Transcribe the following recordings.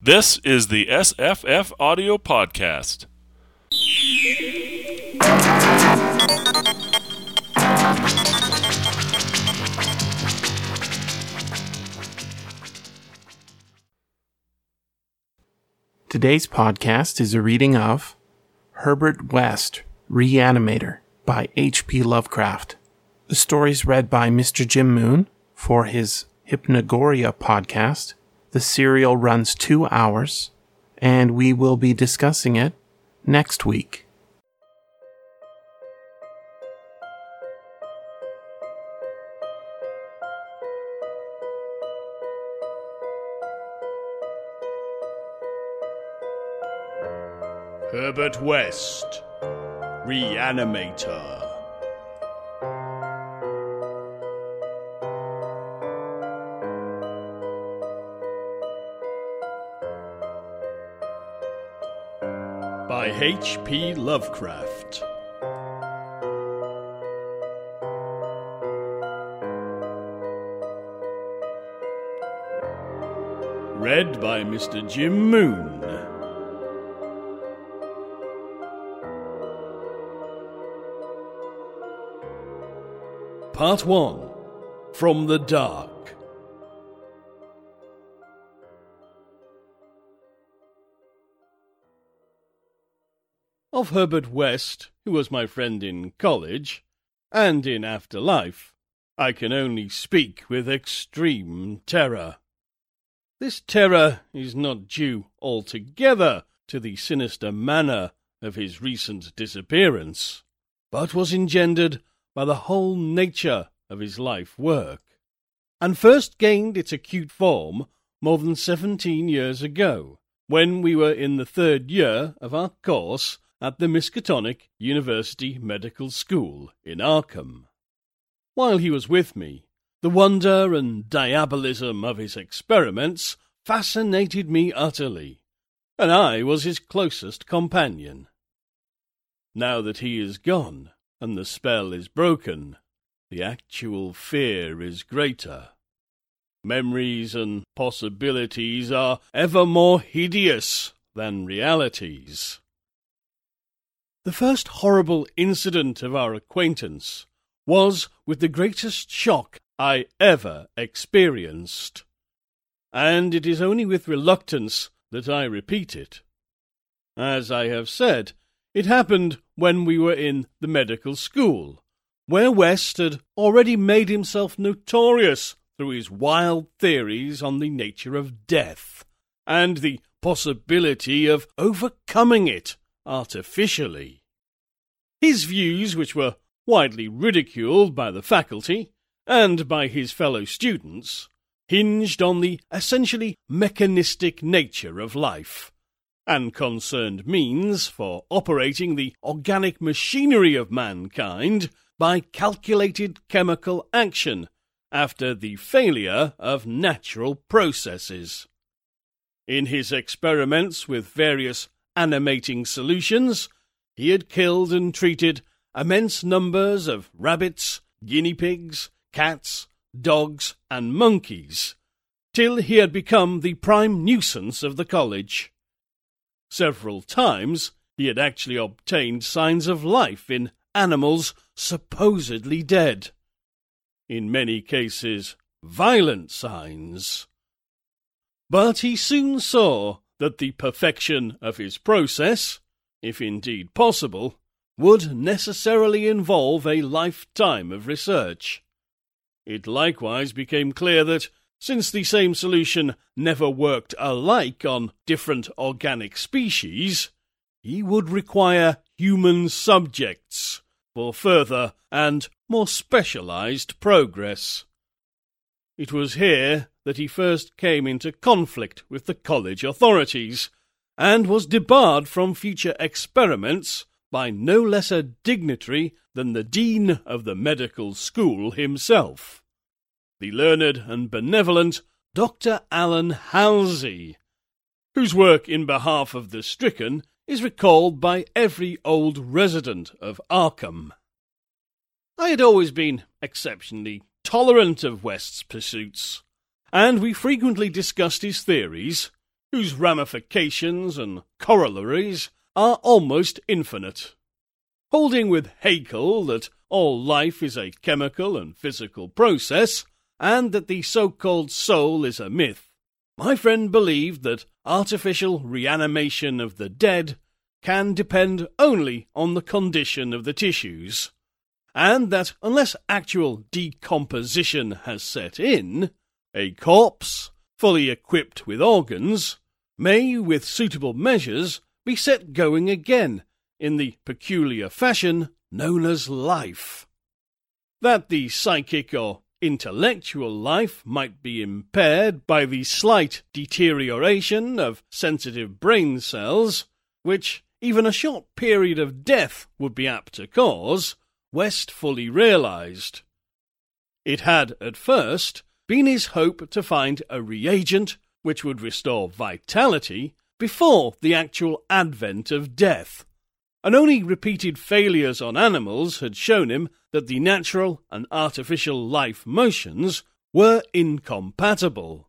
This is the SFFaudio Podcast. Today's podcast is a reading of Herbert West, Reanimator by H.P. Lovecraft. The story is read by Mr. Jim Moon for his Hypnogoria podcast. The serial runs two hours, and we will be discussing it next week. Herbert West, Reanimator. H.P. Lovecraft. Read by Mr. Jim Moon. Part 1 From the Dark. Of Herbert West, who was my friend in college, and in after life, I can only speak with extreme terror. This terror is not due altogether to the sinister manner of his recent disappearance, but was engendered by the whole nature of his life work, and first gained its acute form more than seventeen years ago, when we were in the third year of our course at the Miskatonic University Medical School in Arkham. While he was with me, the wonder and diabolism of his experiments fascinated me utterly, and I was his closest companion. Now that he is gone, and the spell is broken, the actual fear is greater. Memories and possibilities are ever more hideous than realities. The first horrible incident of our acquaintance was with the greatest shock I ever experienced. And it is only with reluctance that I repeat it. As I have said, it happened when we were in the medical school, where West had already made himself notorious through his wild theories on the nature of death, and the possibility of overcoming it artificially. His views, which were widely ridiculed by the faculty and by his fellow students, hinged on the essentially mechanistic nature of life, and concerned means for operating the organic machinery of mankind by calculated chemical action after the failure of natural processes. In his experiments with various animating solutions, he had killed and treated immense numbers of rabbits, guinea pigs, cats, dogs, and monkeys, till he had become the prime nuisance of the college. Several times he had actually obtained signs of life in animals supposedly dead. In many cases, violent signs. But he soon saw that the perfection of his process, if indeed possible, would necessarily involve a lifetime of research. It likewise became clear that, since the same solution never worked alike on different organic species, he would require human subjects for further and more specialized progress. It was here that he first came into conflict with the college authorities, and was debarred from future experiments by no less a dignitary than the dean of the medical school himself, the learned and benevolent Dr. Allan Halsey, whose work in behalf of the stricken is recalled by every old resident of Arkham. I had always been exceptionally tolerant of West's pursuits, and we frequently discussed his theories, whose ramifications and corollaries are almost infinite. Holding with Haeckel that all life is a chemical and physical process, and that the so called soul is a myth, my friend believed that artificial reanimation of the dead can depend only on the condition of the tissues, and that unless actual decomposition has set in, a corpse, fully equipped with organs, may, with suitable measures, be set going again in the peculiar fashion known as life. That the psychic or intellectual life might be impaired by the slight deterioration of sensitive brain cells, which even a short period of death would be apt to cause, West fully realized. It had, at first, been his hope to find a reagent which would restore vitality before the actual advent of death, and only repeated failures on animals had shown him that the natural and artificial life motions were incompatible.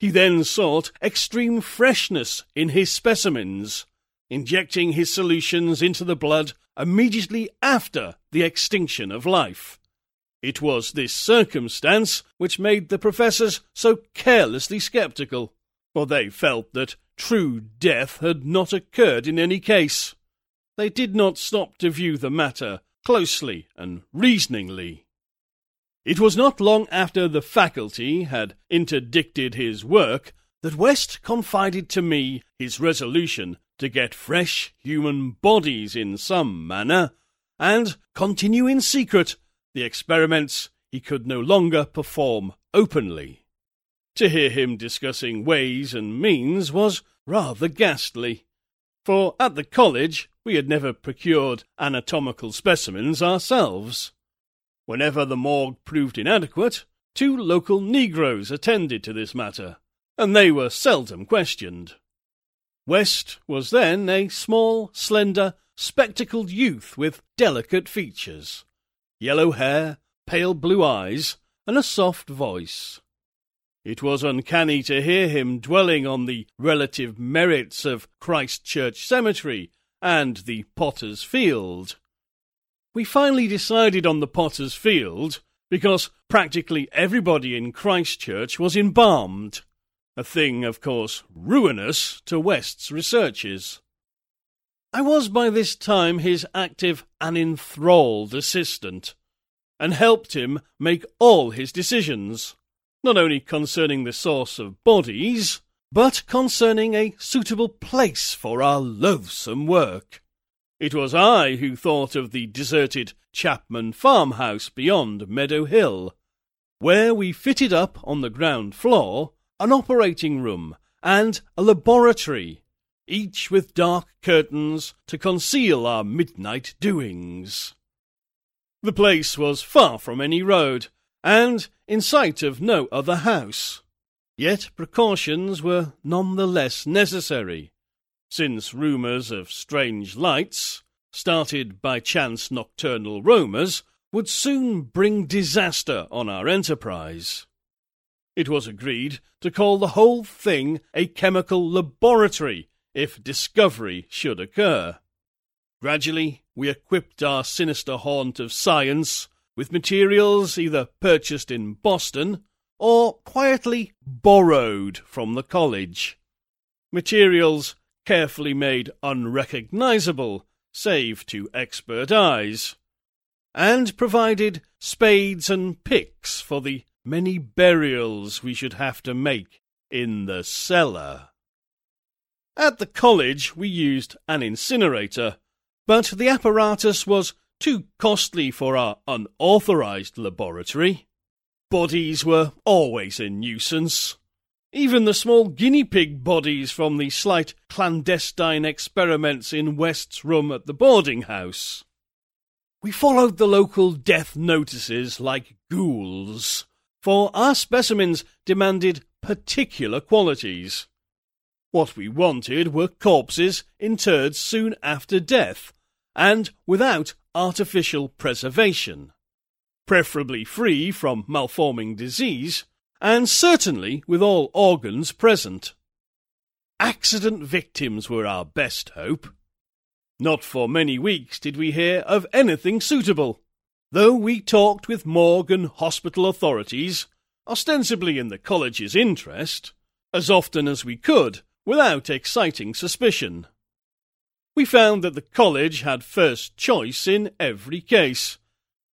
He then sought extreme freshness in his specimens, injecting his solutions into the blood immediately after the extinction of life. It was this circumstance which made the professors so carelessly sceptical, for they felt that true death had not occurred in any case. They did not stop to view the matter closely and reasoningly. It was not long after the faculty had interdicted his work that West confided to me his resolution to get fresh human bodies in some manner, and continue in secret the experiments he could no longer perform openly. To hear him discussing ways and means was rather ghastly, for at the college we had never procured anatomical specimens ourselves. Whenever the morgue proved inadequate, two local Negroes attended to this matter, and they were seldom questioned. West was then a small, slender, spectacled youth with delicate features, yellow hair, pale blue eyes, and a soft voice. It was uncanny to hear him dwelling on the relative merits of Christchurch Cemetery and the Potter's Field. We finally decided on the Potter's Field because practically everybody in Christchurch was embalmed a thing, of course, ruinous to West's researches. I was by this time his active and enthralled assistant, and helped him make all his decisions, not only concerning the source of bodies, but concerning a suitable place for our loathsome work. It was I who thought of the deserted Chapman farmhouse beyond Meadow Hill, where we fitted up on the ground floor an operating room, and a laboratory, each with dark curtains to conceal our midnight doings. The place was far from any road, and in sight of no other house. Yet precautions were none the less necessary, since rumours of strange lights, started by chance nocturnal roamers, would soon bring disaster on our enterprise. It was agreed to call the whole thing a chemical laboratory if discovery should occur. Gradually, we equipped our sinister haunt of science with materials either purchased in Boston or quietly borrowed from the college. Materials carefully made unrecognizable, save to expert eyes, and provided spades and picks for the many burials we should have to make in the cellar. At the college we used an incinerator, but the apparatus was too costly for our unauthorized laboratory. Bodies were always a nuisance. Even the small guinea pig bodies from the slight clandestine experiments in West's room at the boarding house. We followed the local death notices like ghouls, for our specimens demanded particular qualities. What we wanted were corpses interred soon after death, and without artificial preservation, preferably free from malforming disease, and certainly with all organs present. accident victims were our best hope. Not for many weeks did we hear of anything suitable, though we talked with morgue and hospital authorities, ostensibly in the college's interest, as often as we could without exciting suspicion. We found that the college had first choice in every case,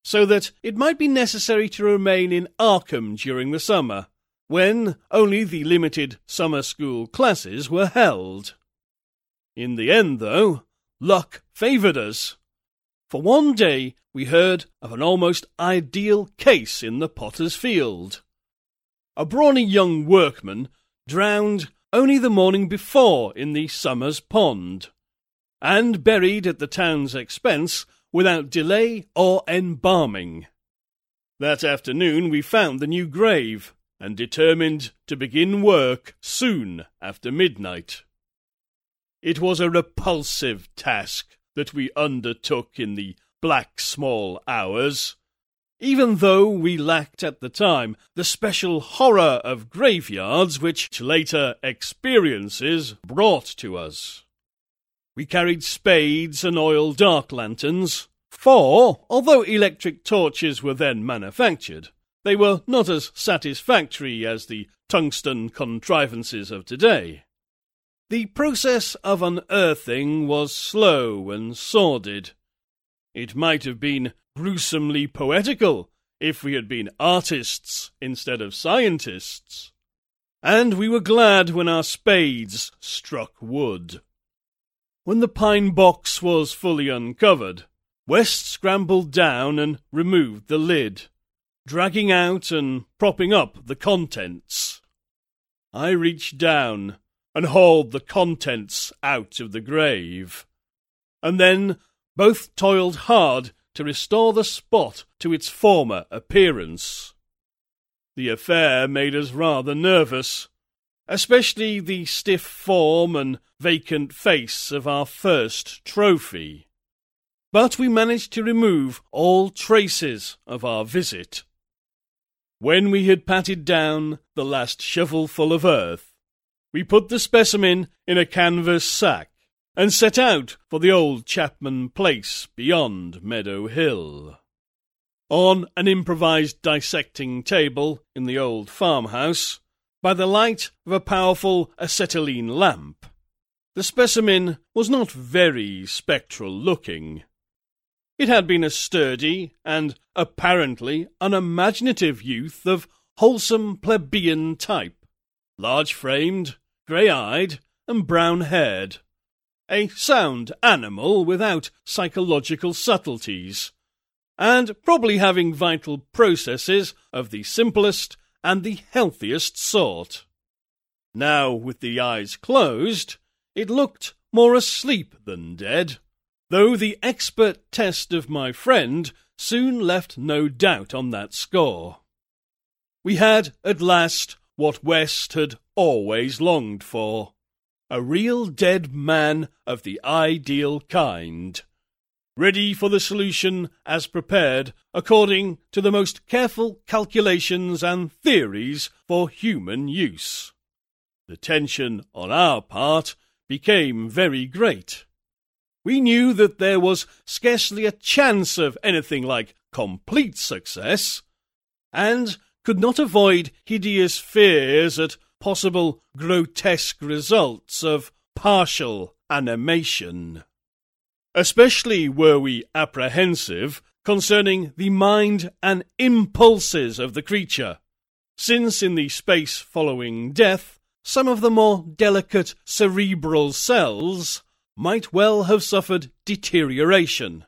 so that it might be necessary to remain in Arkham during the summer, when only the limited summer school classes were held. In the end, though, luck favoured us. For one day we heard of an almost ideal case in the potter's field. A brawny young workman drowned only the morning before in the Sumner's pond, and buried at the town's expense without delay or embalming. That afternoon we found the new grave, and determined to begin work soon after midnight. It was a repulsive task that we undertook in the black small hours, even though we lacked at the time the special horror of graveyards which later experiences brought to us. We carried spades and oil dark lanterns, for, although electric torches were then manufactured, they were not as satisfactory as the tungsten contrivances of today. The process of unearthing was slow and sordid. It might have been gruesomely poetical if we had been artists instead of scientists. And we were glad when our spades struck wood. When the pine box was fully uncovered, West scrambled down and removed the lid, dragging out and propping up the contents. I reached down and hauled the contents out of the grave, and then both toiled hard to restore the spot to its former appearance. The affair made us rather nervous, especially the stiff form and vacant face of our first trophy. But we managed to remove all traces of our visit. When we had patted down the last shovelful of earth, we put the specimen in a canvas sack and set out for the old Chapman place beyond Meadow Hill. On an improvised dissecting table in the old farmhouse, by the light of a powerful acetylene lamp. The specimen was not very spectral looking. It had been a sturdy and apparently unimaginative youth of wholesome plebeian type, large framed, grey eyed, and brown haired. A sound animal without psychological subtleties, and probably having vital processes of the simplest and the healthiest sort. Now, with the eyes closed, it looked more asleep than dead, though the expert test of my friend soon left no doubt on that score. We had, at last, what West had always longed for a real dead man of the ideal kind ready for the solution as prepared according to the most careful calculations and theories for human use. The tension on our part became very great. We knew that there was scarcely a chance of anything like complete success, and could not avoid hideous fears at possible grotesque results of partial animation. Especially were we apprehensive concerning the mind and impulses of the creature, since in the space following death, some of the more delicate cerebral cells might well have suffered deterioration.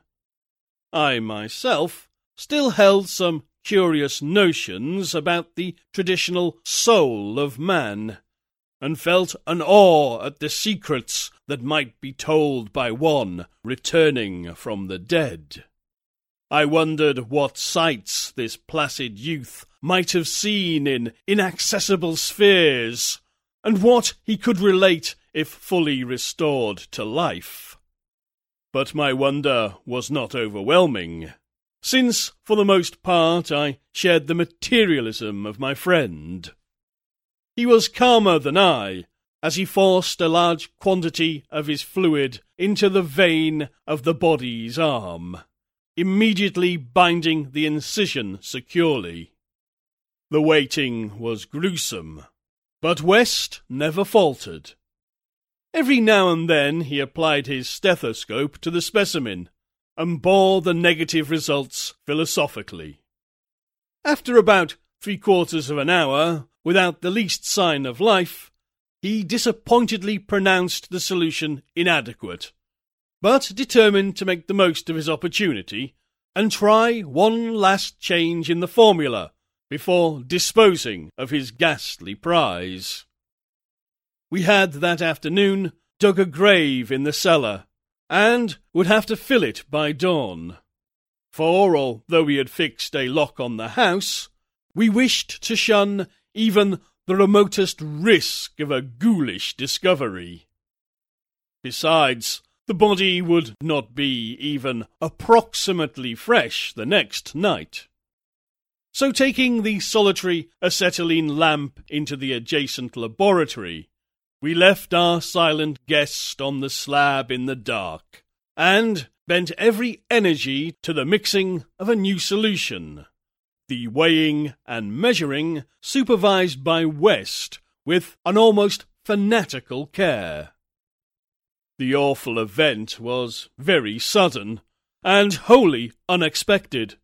I myself still held some curious notions about the traditional soul of man and felt an awe at the secrets that might be told by one returning from the dead. I wondered what sights this placid youth might have seen in inaccessible spheres, and what he could relate if fully restored to life. But my wonder was not overwhelming, since, for the most part, I shared the materialism of my friend. He was calmer than I, as he forced a large quantity of his fluid into the vein of the body's arm, immediately binding the incision securely. The waiting was gruesome, but West never faltered. Every now and then he applied his stethoscope to the specimen and bore the negative results philosophically. After about three quarters of an hour, without the least sign of life, he disappointedly pronounced the solution inadequate, but determined to make the most of his opportunity and try one last change in the formula before disposing of his ghastly prize. We had that afternoon dug a grave in the cellar, and would have to fill it by dawn. For although we had fixed a lock on the house, we wished to shun even the remotest risk of a ghoulish discovery. Besides, the body would not be even approximately fresh the next night. So taking the solitary acetylene lamp into the adjacent laboratory, we left our silent guest on the slab in the dark, and bent every energy to the mixing of a new solution. The weighing and measuring supervised by West with an almost fanatical care. The awful event was very sudden and wholly unexpected.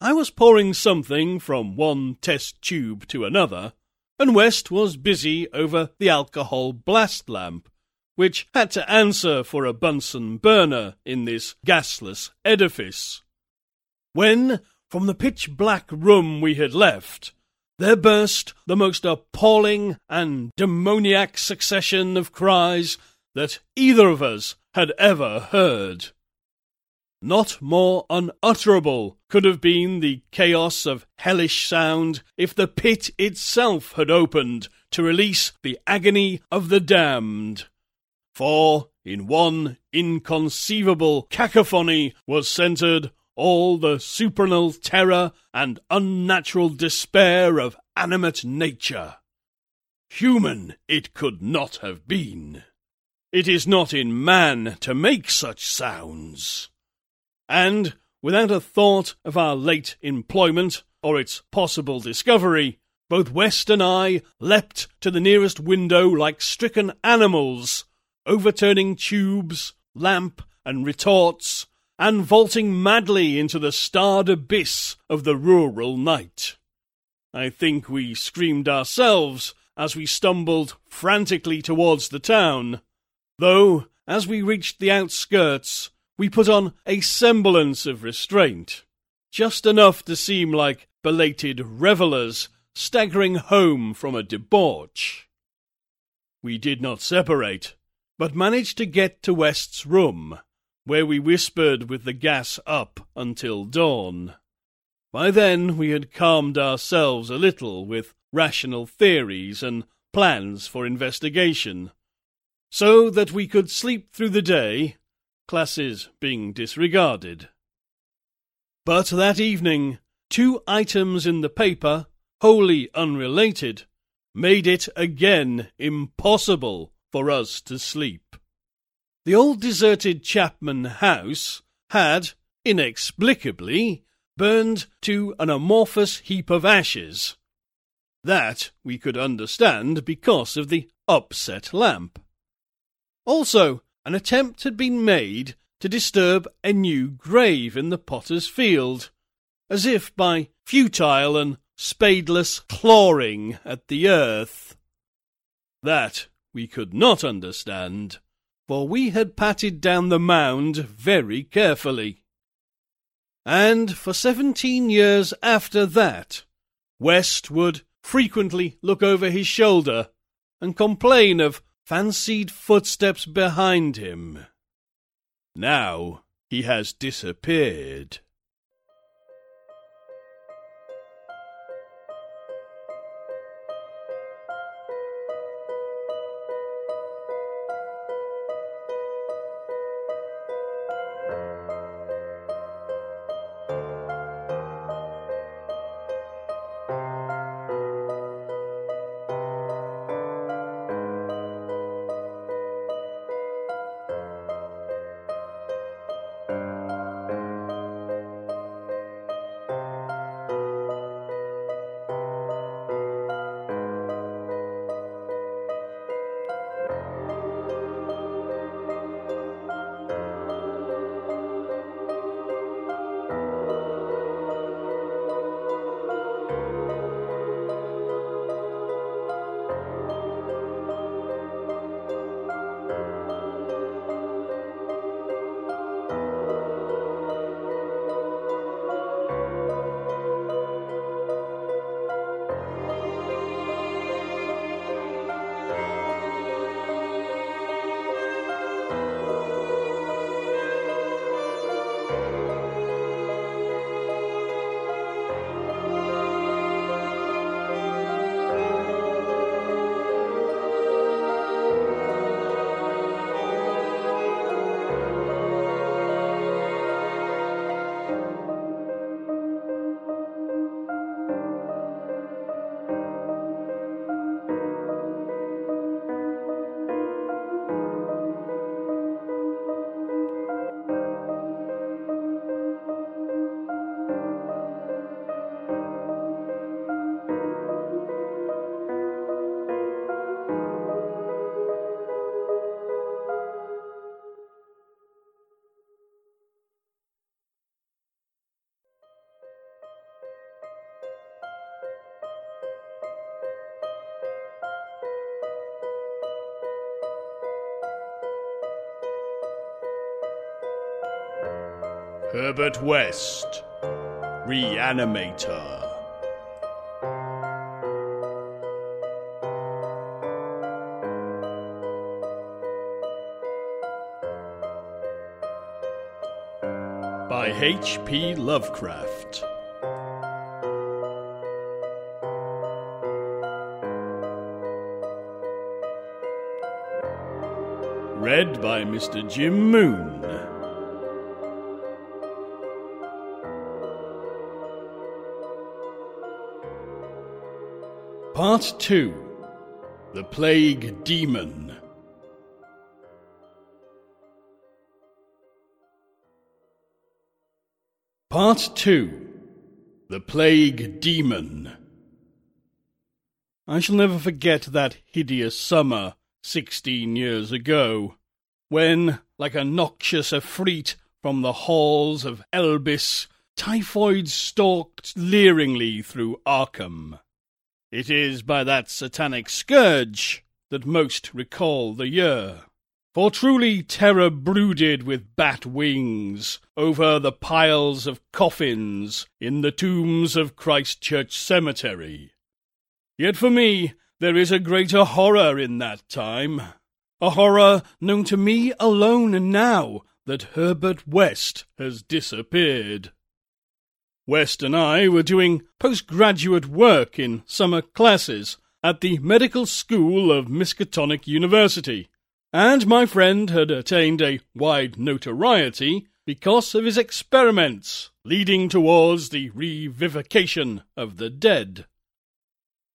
I was pouring something from one test tube to another and West was busy over the alcohol blast lamp, which had to answer for a Bunsen burner in this gasless edifice. When, from the pitch black room we had left, there burst the most appalling and demoniac succession of cries that either of us had ever heard. Not more unutterable could have been the chaos of hellish sound if the pit itself had opened to release the agony of the damned. For in one inconceivable cacophony was centred all the supernal terror and unnatural despair of animate nature. Human it could not have been. It is not in man to make such sounds and, without a thought of our late employment or its possible discovery, both West and I leapt to the nearest window like stricken animals, overturning tubes, lamp, and retorts, and vaulting madly into the starred abyss of the rural night. I think we screamed ourselves as we stumbled frantically towards the town, though, as we reached the outskirts, we put on a semblance of restraint, just enough to seem like belated revellers staggering home from a debauch. We did not separate, but managed to get to West's room, where we whispered with the gas up until dawn. By then we had calmed ourselves a little with rational theories and plans for investigation, so that we could sleep through the day classes being disregarded. But that evening, two items in the paper, wholly unrelated, made it again impossible for us to sleep. The old deserted Chapman house had, inexplicably, burned to an amorphous heap of ashes. That we could understand because of the upset lamp. Also, an attempt had been made to disturb a new grave in the potter's field, as if by futile and spadeless clawing at the earth. That we could not understand, for we had patted down the mound very carefully. And for seventeen years after that, West would frequently look over his shoulder and complain of fancied footsteps behind him. Now he has disappeared. Herbert West, Reanimator. By H.P. Lovecraft. Read by Mr. Jim Moon. Part 2 The Plague Demon. Part 2 The Plague Demon. I shall never forget that hideous summer sixteen years ago, when, like a noxious efreet from the halls of Eblis, typhoid stalked leeringly through Arkham. It is by that satanic scourge that most recall the year. For truly terror brooded with bat wings over the piles of coffins in the tombs of Christchurch Cemetery. Yet for me, there is a greater horror in that time. A horror known to me alone now that Herbert West has disappeared. West and I were doing postgraduate work in summer classes at the Medical School of Miskatonic University, and my friend had attained a wide notoriety because of his experiments leading towards the revivification of the dead.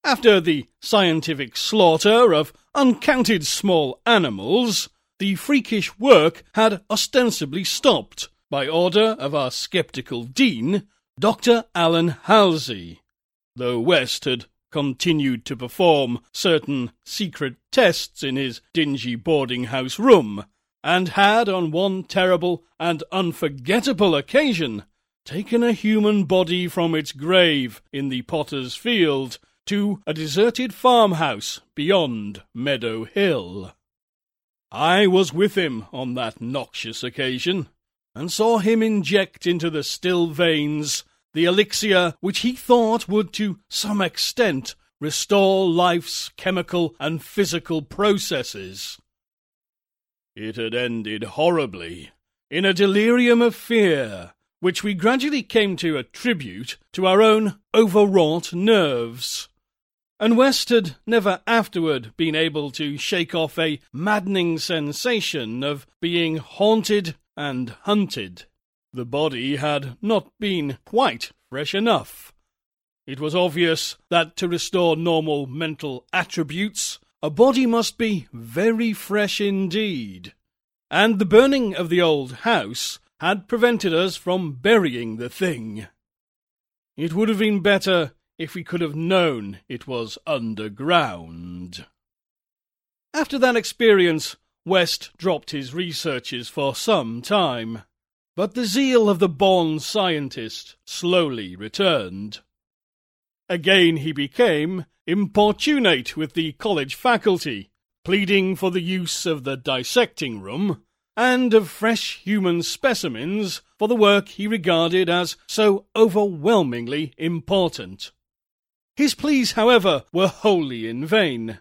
After the scientific slaughter of uncounted small animals, the freakish work had ostensibly stopped by order of our sceptical dean, Dr. Allan Halsey, though West had continued to perform certain secret tests in his dingy boarding house room, and had on one terrible and unforgettable occasion taken a human body from its grave in the potter's field to a deserted farmhouse beyond Meadow Hill. I was with him on that noxious occasion, and saw him inject into the still veins the elixir which he thought would to some extent restore life's chemical and physical processes. It had ended horribly, in a delirium of fear, which we gradually came to attribute to our own overwrought nerves and West had never afterward been able to shake off a maddening sensation of being haunted and hunted. The body had not been quite fresh enough. It was obvious that to restore normal mental attributes, a body must be very fresh indeed. And the burning of the old house had prevented us from burying the thing. It would have been better if we could have known it was underground. After that experience, West dropped his researches for some time, but the zeal of the born scientist slowly returned. Again he became importunate with the college faculty, pleading for the use of the dissecting room and of fresh human specimens for the work he regarded as so overwhelmingly important. His pleas, however, were wholly in vain,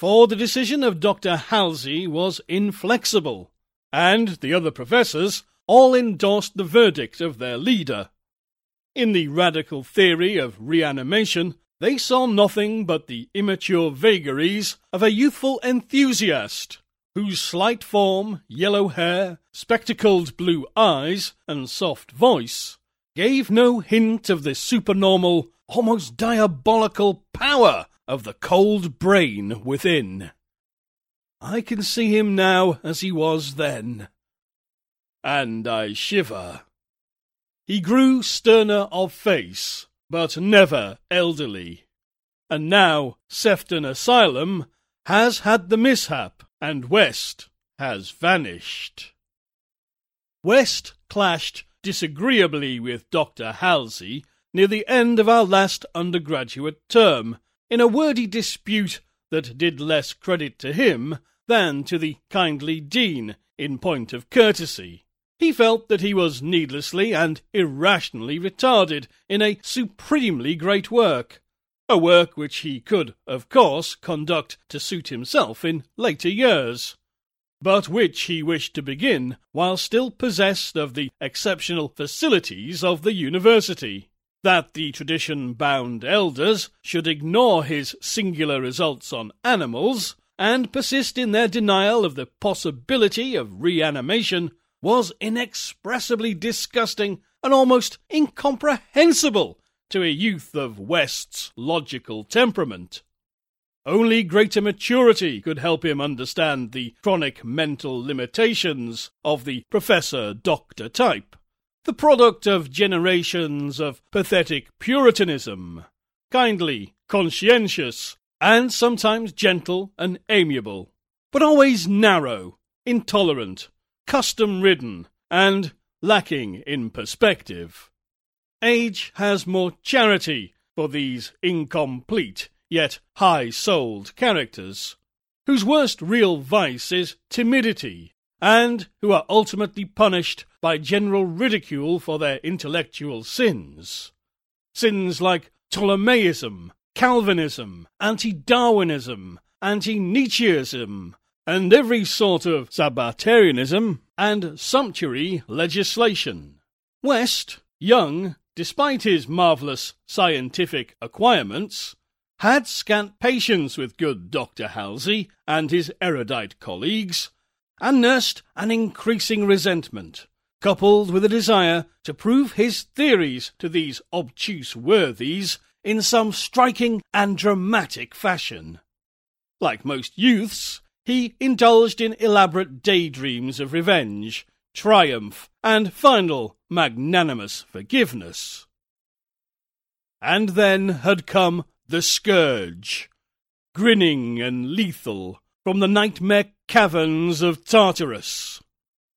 for the decision of Dr. Halsey was inflexible, and the other professors all endorsed the verdict of their leader. In the radical theory of reanimation, they saw nothing but the immature vagaries of a youthful enthusiast, whose slight form, yellow hair, spectacled blue eyes, and soft voice gave no hint of the supernormal almost diabolical power of the cold brain within. I can see him now as he was then, and I shiver. He grew sterner of face, but never elderly. And now Sefton Asylum has had the mishap, and West has vanished. West clashed disagreeably with Dr. Halsey near the end of our last undergraduate term, in a wordy dispute that did less credit to him than to the kindly dean in point of courtesy, He felt that he was needlessly and irrationally retarded in a supremely great work, a work which he could, of course, conduct to suit himself in later years, but which he wished to begin while still possessed of the exceptional facilities of the university. That the tradition bound elders should ignore his singular results on animals and persist in their denial of the possibility of reanimation was inexpressibly disgusting and almost incomprehensible to a youth of West's logical temperament. Only greater maturity could help him understand the chronic mental limitations of the professor doctor type, the product of generations of pathetic puritanism, kindly, conscientious, and sometimes gentle and amiable, but always narrow, intolerant, custom ridden, and lacking in perspective. Age has more charity for these incomplete yet high souled characters, whose worst real vice is timidity, and who are ultimately punished by general ridicule for their intellectual sins. Sins like Ptolemaism, Calvinism, anti Darwinism, anti Nietzscheism, and every sort of Sabbatarianism and sumptuary legislation. West, young, despite his marvellous scientific acquirements, had scant patience with good Dr. Halsey and his erudite colleagues, and nursed an increasing resentment, coupled with a desire to prove his theories to these obtuse worthies in some striking and dramatic fashion. Like most youths, he indulged in elaborate daydreams of revenge, triumph, and final magnanimous forgiveness. And then had come the Scourge, grinning and lethal from the nightmare caverns of Tartarus.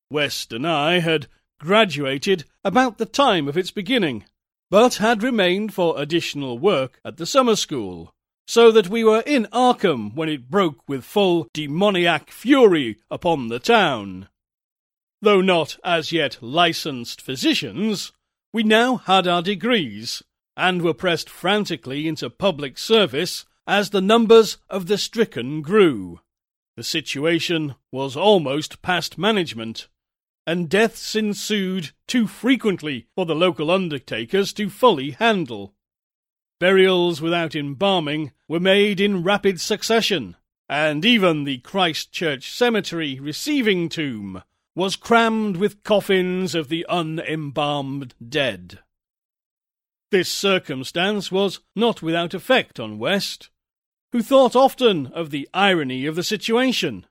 West and I had graduated about the time of its beginning, but had remained for additional work at the summer school, so that we were in Arkham when it broke with full demoniac fury upon the town. Though not as yet licensed physicians, we now had our degrees, and were pressed frantically into public service as the numbers of the stricken grew. The situation was almost past management, and deaths ensued too frequently for the local undertakers to fully handle. Burials without embalming were made in rapid succession, and even the Christchurch Cemetery receiving tomb was crammed with coffins of the unembalmed dead. This circumstance was not without effect on West, who thought often of the irony of the situation.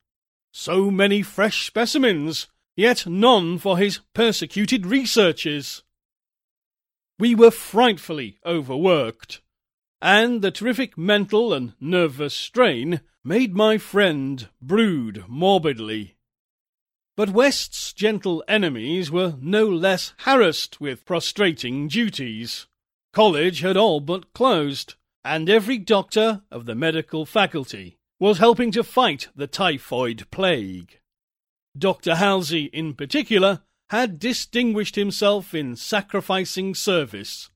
So many fresh specimens, yet none for his persecuted researches. We were frightfully overworked, and the terrific mental and nervous strain made my friend brood morbidly. But West's gentle enemies were no less harassed with prostrating duties. College had all but closed, and every doctor of the medical faculty was helping to fight the typhoid plague. Dr. Halsey, in particular, had distinguished himself in sacrificing service,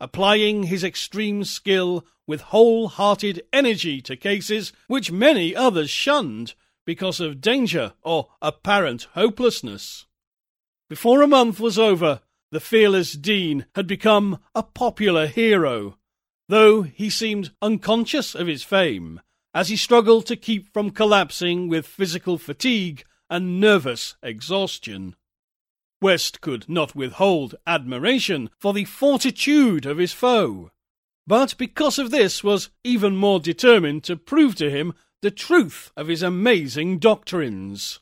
applying his extreme skill with wholehearted energy to cases which many others shunned because of danger or apparent hopelessness. Before a month was over, the fearless Dean had become a popular hero, though he seemed unconscious of his fame as he struggled to keep from collapsing with physical fatigue and nervous exhaustion. West could not withhold admiration for the fortitude of his foe, but because of this was even more determined to prove to him the truth of his amazing doctrines.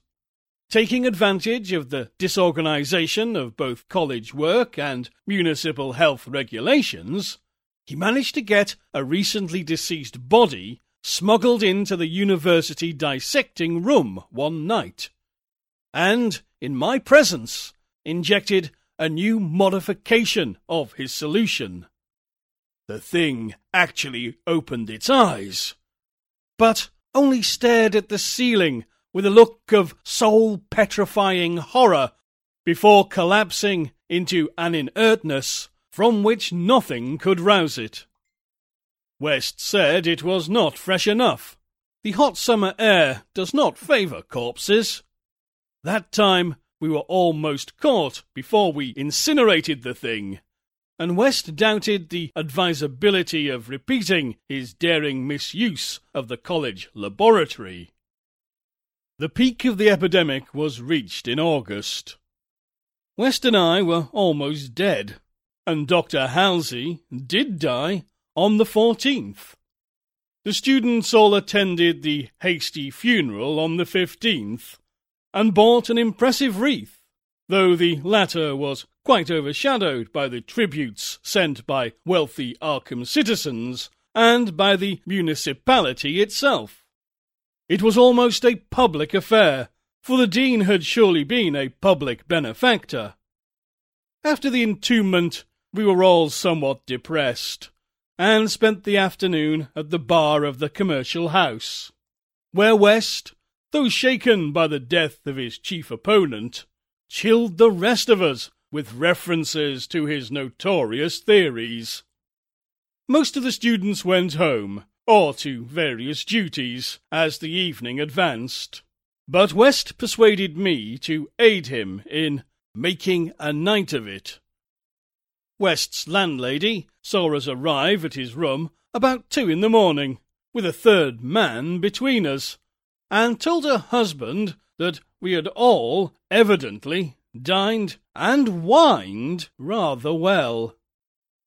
Taking advantage of the disorganization of both college work and municipal health regulations, he managed to get a recently deceased body smuggled into the university dissecting room one night, and, in my presence, injected a new modification of his solution. The thing actually opened its eyes, but only stared at the ceiling with a look of soul petrifying horror before collapsing into an inertness from which nothing could rouse it. West said it was not fresh enough. The hot summer air does not favour corpses. That time we were almost caught before we incinerated the thing, and West doubted the advisability of repeating his daring misuse of the college laboratory. The peak of the epidemic was reached in August. West and I were almost dead, and Dr. Halsey did die on the 14th. The students all attended the hasty funeral on the 15th and bought an impressive wreath, though the latter was quite overshadowed by the tributes sent by wealthy Arkham citizens and by the municipality itself. It was almost a public affair, for the Dean had surely been a public benefactor. After the entombment, we were all somewhat depressed and spent the afternoon at the bar of the commercial house, where West, though shaken by the death of his chief opponent, chilled the rest of us with references to his notorious theories. Most of the students went home, or to various duties, as the evening advanced. But West persuaded me to aid him in making a night of it. West's landlady saw us arrive at his room about two in the morning, with a third man between us, and told her husband that we had all evidently dined and wined rather well.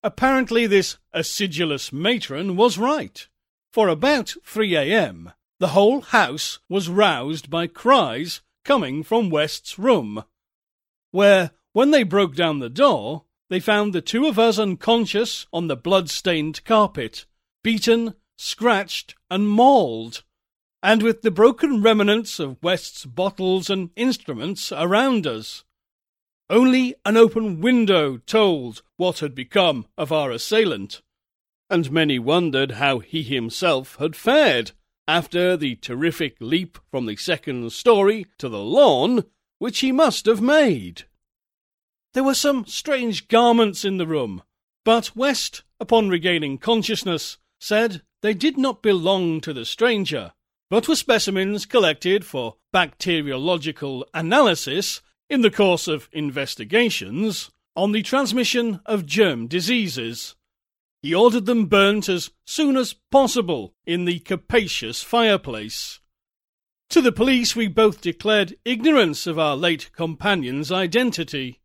Apparently, this acidulous matron was right, for about 3 a.m. the whole house was roused by cries coming from West's room, where, when they broke down the door, they found the two of us unconscious on the blood-stained carpet, beaten, scratched, and mauled, and with the broken remnants of West's bottles and instruments around us. Only an open window told what had become of our assailant, and many wondered how he himself had fared after the terrific leap from the second story to the lawn which he must have made. There were some strange garments in the room, but West, upon regaining consciousness, said they did not belong to the stranger, but were specimens collected for bacteriological analysis in the course of investigations on the transmission of germ diseases. He ordered them burnt as soon as possible in the capacious fireplace. To the police, we both declared ignorance of our late companion's identity.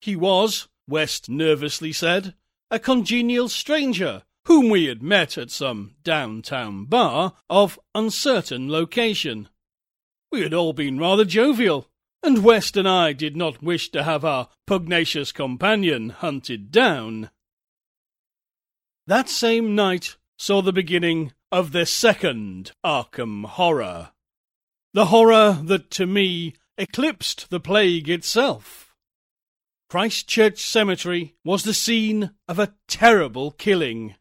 He was, West nervously said, a congenial stranger whom we had met at some downtown bar of uncertain location. We had all been rather jovial, and West and I did not wish to have our pugnacious companion hunted down. That same night saw the beginning of the second Arkham horror. The horror that to me eclipsed the plague itself. Christchurch Cemetery was the scene of a terrible killing.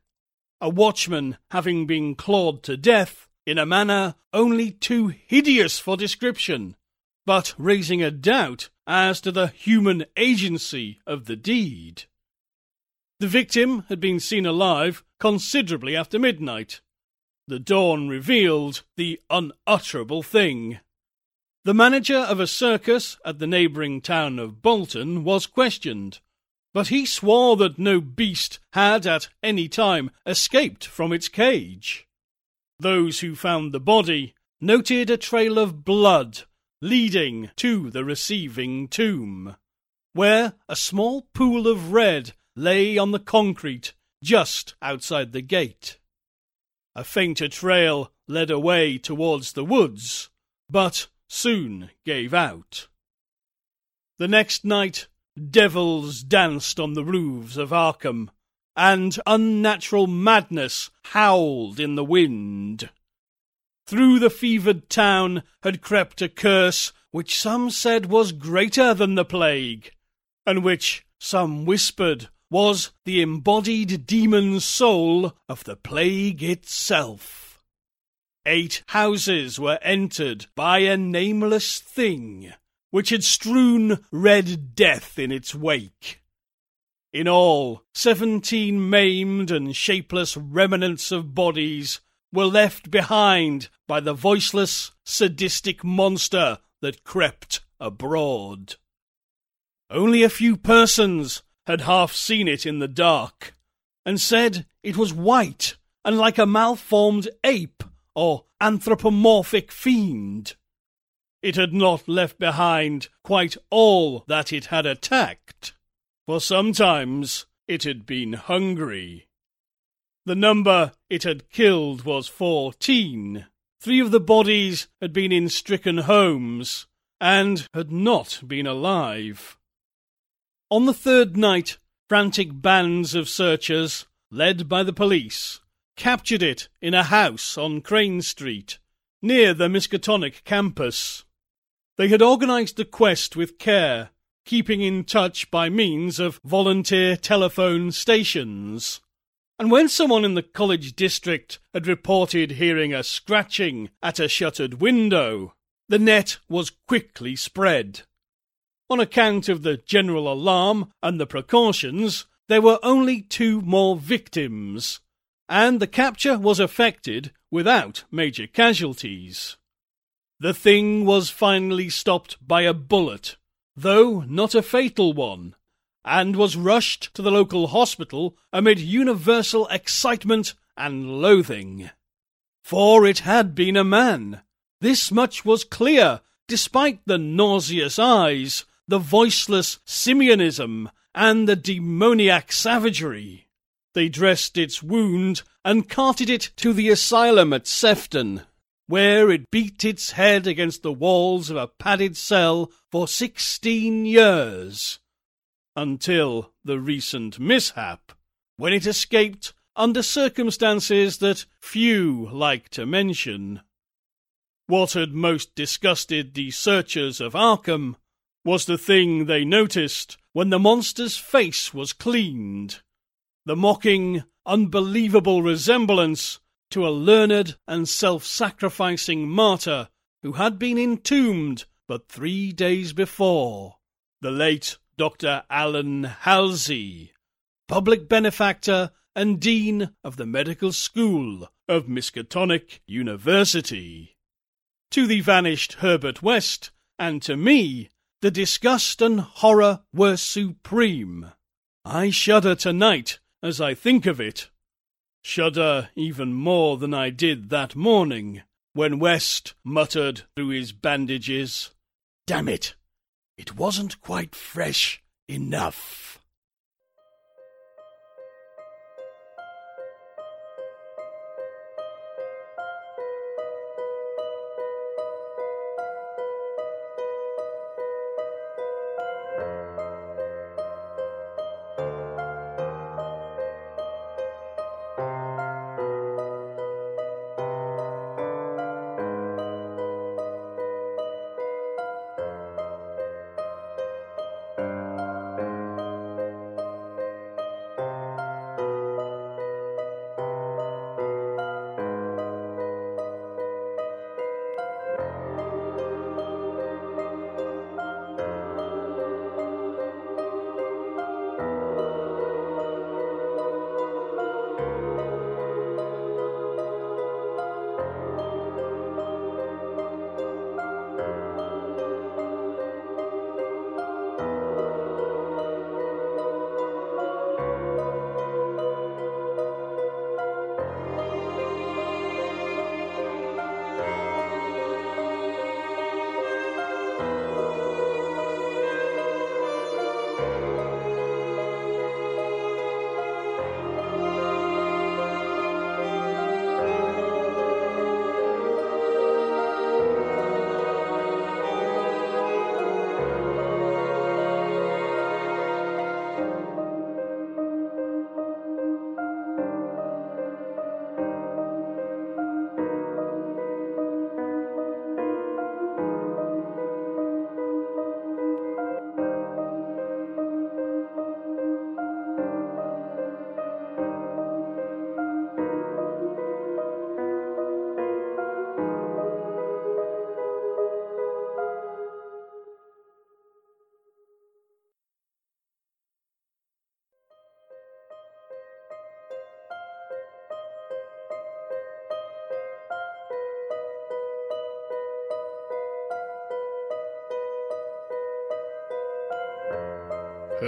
A watchman having been clawed to death in a manner only too hideous for description, but raising a doubt as to the human agency of the deed. The victim had been seen alive considerably after midnight. The dawn revealed the unutterable thing. The manager of a circus at the neighbouring town of Bolton was questioned, but he swore that no beast had at any time escaped from its cage. Those who found the body noted a trail of blood leading to the receiving tomb, where a small pool of red lay on the concrete just outside the gate. A fainter trail led away towards the woods, but soon gave out. The next night, devils danced on the roofs of Arkham, and unnatural madness howled in the wind. Through the fevered town had crept a curse which some said was greater than the plague, and which some whispered was the embodied demon soul of the plague itself. Eight houses were entered by a nameless thing, which had strewn red death in its wake. In all, seventeen maimed and shapeless remnants of bodies were left behind by the voiceless, sadistic monster that crept abroad. Only a few persons had half seen it in the dark, and said it was white and like a malformed ape or anthropomorphic fiend. It had not left behind quite all that it had attacked, for sometimes it had been hungry. The number it had killed was fourteen. Three of the bodies had been in stricken homes and had not been alive. On the third night, frantic bands of searchers, led by the police, captured it in a house on Crane Street, near the Miskatonic campus. They had organized the quest with care, keeping in touch by means of volunteer telephone stations. And when someone in the college district had reported hearing a scratching at a shuttered window, the net was quickly spread. On account of the general alarm and the precautions, there were only two more victims, and the capture was effected without major casualties. The thing was finally stopped by a bullet, though not a fatal one, and was rushed to the local hospital amid universal excitement and loathing. For it had been a man. This much was clear, despite the nauseous eyes, the voiceless simianism, and the demoniac savagery. They dressed its wound and carted it to the asylum at Sefton, where it beat its head against the walls of a padded cell for sixteen years, until the recent mishap, when it escaped under circumstances that few like to mention. What had most disgusted the searchers of Arkham was the thing they noticed when the monster's face was cleaned the mocking, unbelievable resemblance to a learned and self-sacrificing martyr who had been entombed but three days before, the late Dr. Allan Halsey, public benefactor and dean of the medical school of Miskatonic University. To the vanished Herbert West, and to me, the disgust and horror were supreme. I shudder tonight as I think of it, shudder even more than I did that morning when West muttered through his bandages, Damn it, it wasn't quite fresh enough.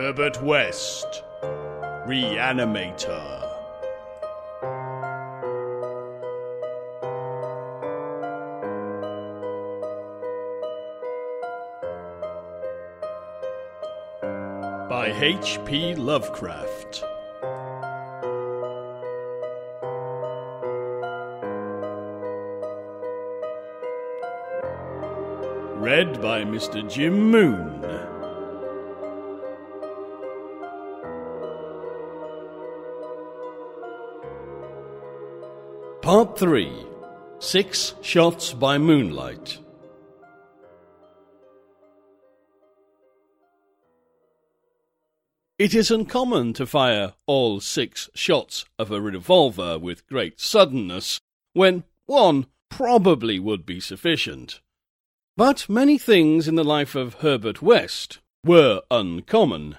Herbert West, Reanimator. By H.P. Lovecraft. Read by Mr. Jim Moon. 3 Six Shots by Moonlight. It is uncommon to fire all six shots of a revolver with great suddenness, when one probably would be sufficient. But many things in the life of Herbert West were uncommon.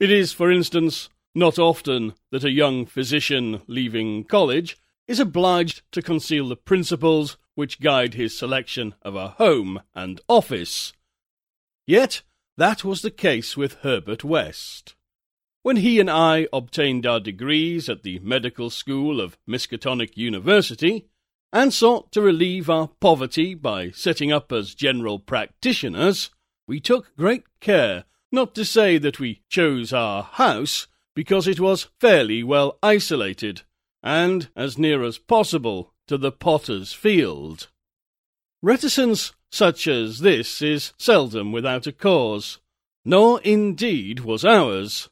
It is, for instance, not often that a young physician leaving college is obliged to conceal the principles which guide his selection of a home and office. Yet that was the case with Herbert West. When he and I obtained our degrees at the medical school of Miskatonic University, and sought to relieve our poverty by setting up as general practitioners, we took great care not to say that we chose our house because it was fairly well isolated and as near as possible to the potter's field. Reticence such as this is seldom without a cause, nor indeed was ours,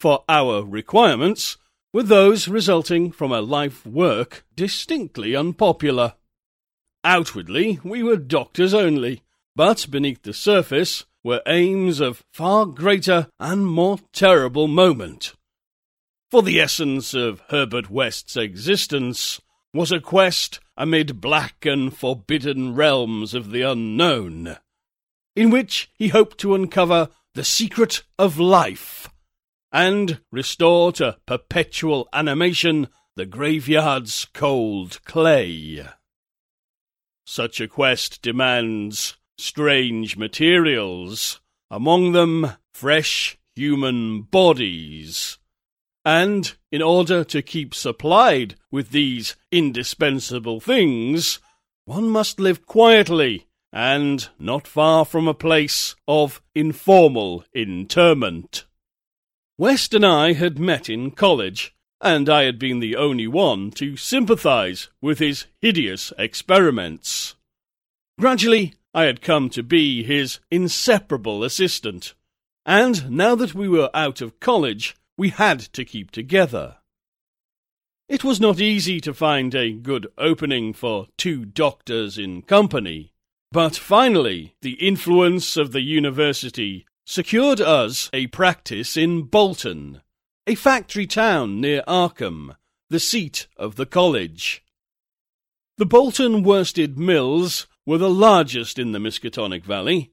for our requirements were those resulting from a life work distinctly unpopular. Outwardly, we were doctors only, but beneath the surface were aims of far greater and more terrible moment. For the essence of Herbert West's existence was a quest amid black and forbidden realms of the unknown, in which he hoped to uncover the secret of life and restore to perpetual animation the graveyard's cold clay. Such a quest demands strange materials, among them fresh human bodies and in order to keep supplied with these indispensable things, one must live quietly and not far from a place of informal interment. West and I had met in college, and I had been the only one to sympathize with his hideous experiments. Gradually, I had come to be his inseparable assistant, and now that we were out of college, we had to keep together. It was not easy to find a good opening for two doctors in company, but finally the influence of the university secured us a practice in Bolton, a factory town near Arkham, the seat of the college. The Bolton worsted mills were the largest in the Miskatonic Valley,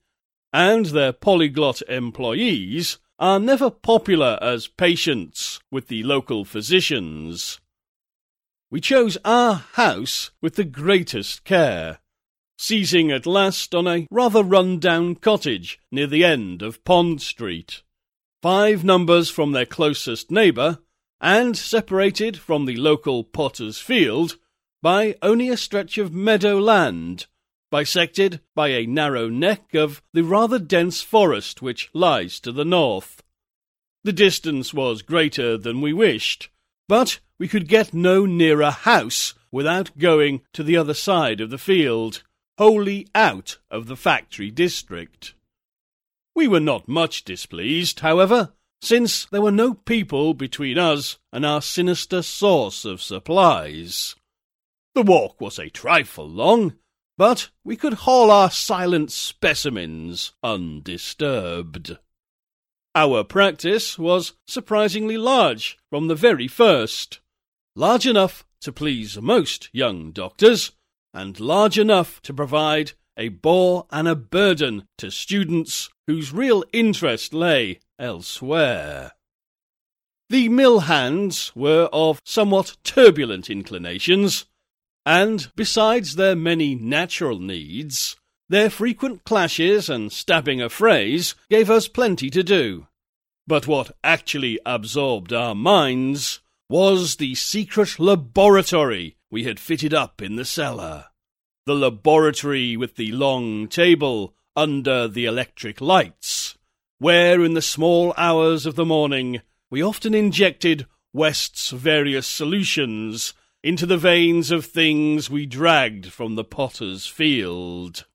and their polyglot employees are never popular as patients with the local physicians. We chose our house with the greatest care, seizing at last on a rather run-down cottage near the end of Pond Street, five numbers from their closest neighbour, and separated from the local potter's field by only a stretch of meadow land bisected by a narrow neck of the rather dense forest which lies to the north. The distance was greater than we wished, but we could get no nearer house without going to the other side of the field, wholly out of the factory district. We were not much displeased, however, since there were no people between us and our sinister source of supplies. The walk was a trifle long, but we could haul our silent specimens undisturbed. Our practice was surprisingly large from the very first, large enough to please most young doctors, and large enough to provide a bore and a burden to students whose real interest lay elsewhere. The mill hands were of somewhat turbulent inclinations, and besides their many natural needs, their frequent clashes and stabbing affrays gave us plenty to do. But what actually absorbed our minds was the secret laboratory we had fitted up in the cellar. The laboratory with the long table under the electric lights, where in the small hours of the morning we often injected West's various solutions into the veins of things we dragged from the potter's field.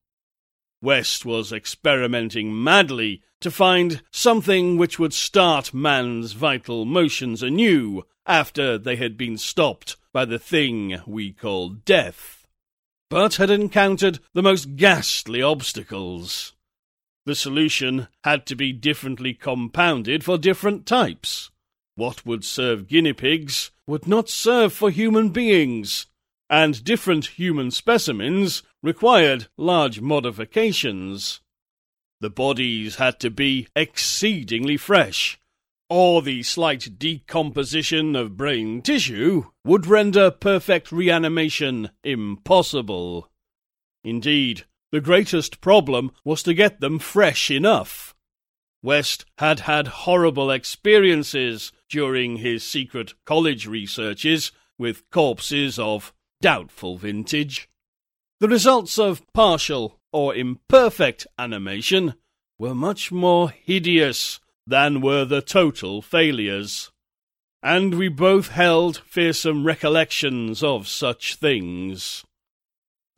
West was experimenting madly to find something which would start man's vital motions anew after they had been stopped by the thing we call death, but had encountered the most ghastly obstacles. The solution had to be differently compounded for different types. What would serve guinea pigs would not serve for human beings, and different human specimens required large modifications. The bodies had to be exceedingly fresh, or the slight decomposition of brain tissue would render perfect reanimation impossible. Indeed, the greatest problem was to get them fresh enough. West had had horrible experiences during his secret college researches with corpses of doubtful vintage. The results of partial or imperfect animation were much more hideous than were the total failures. And we both held fearsome recollections of such things.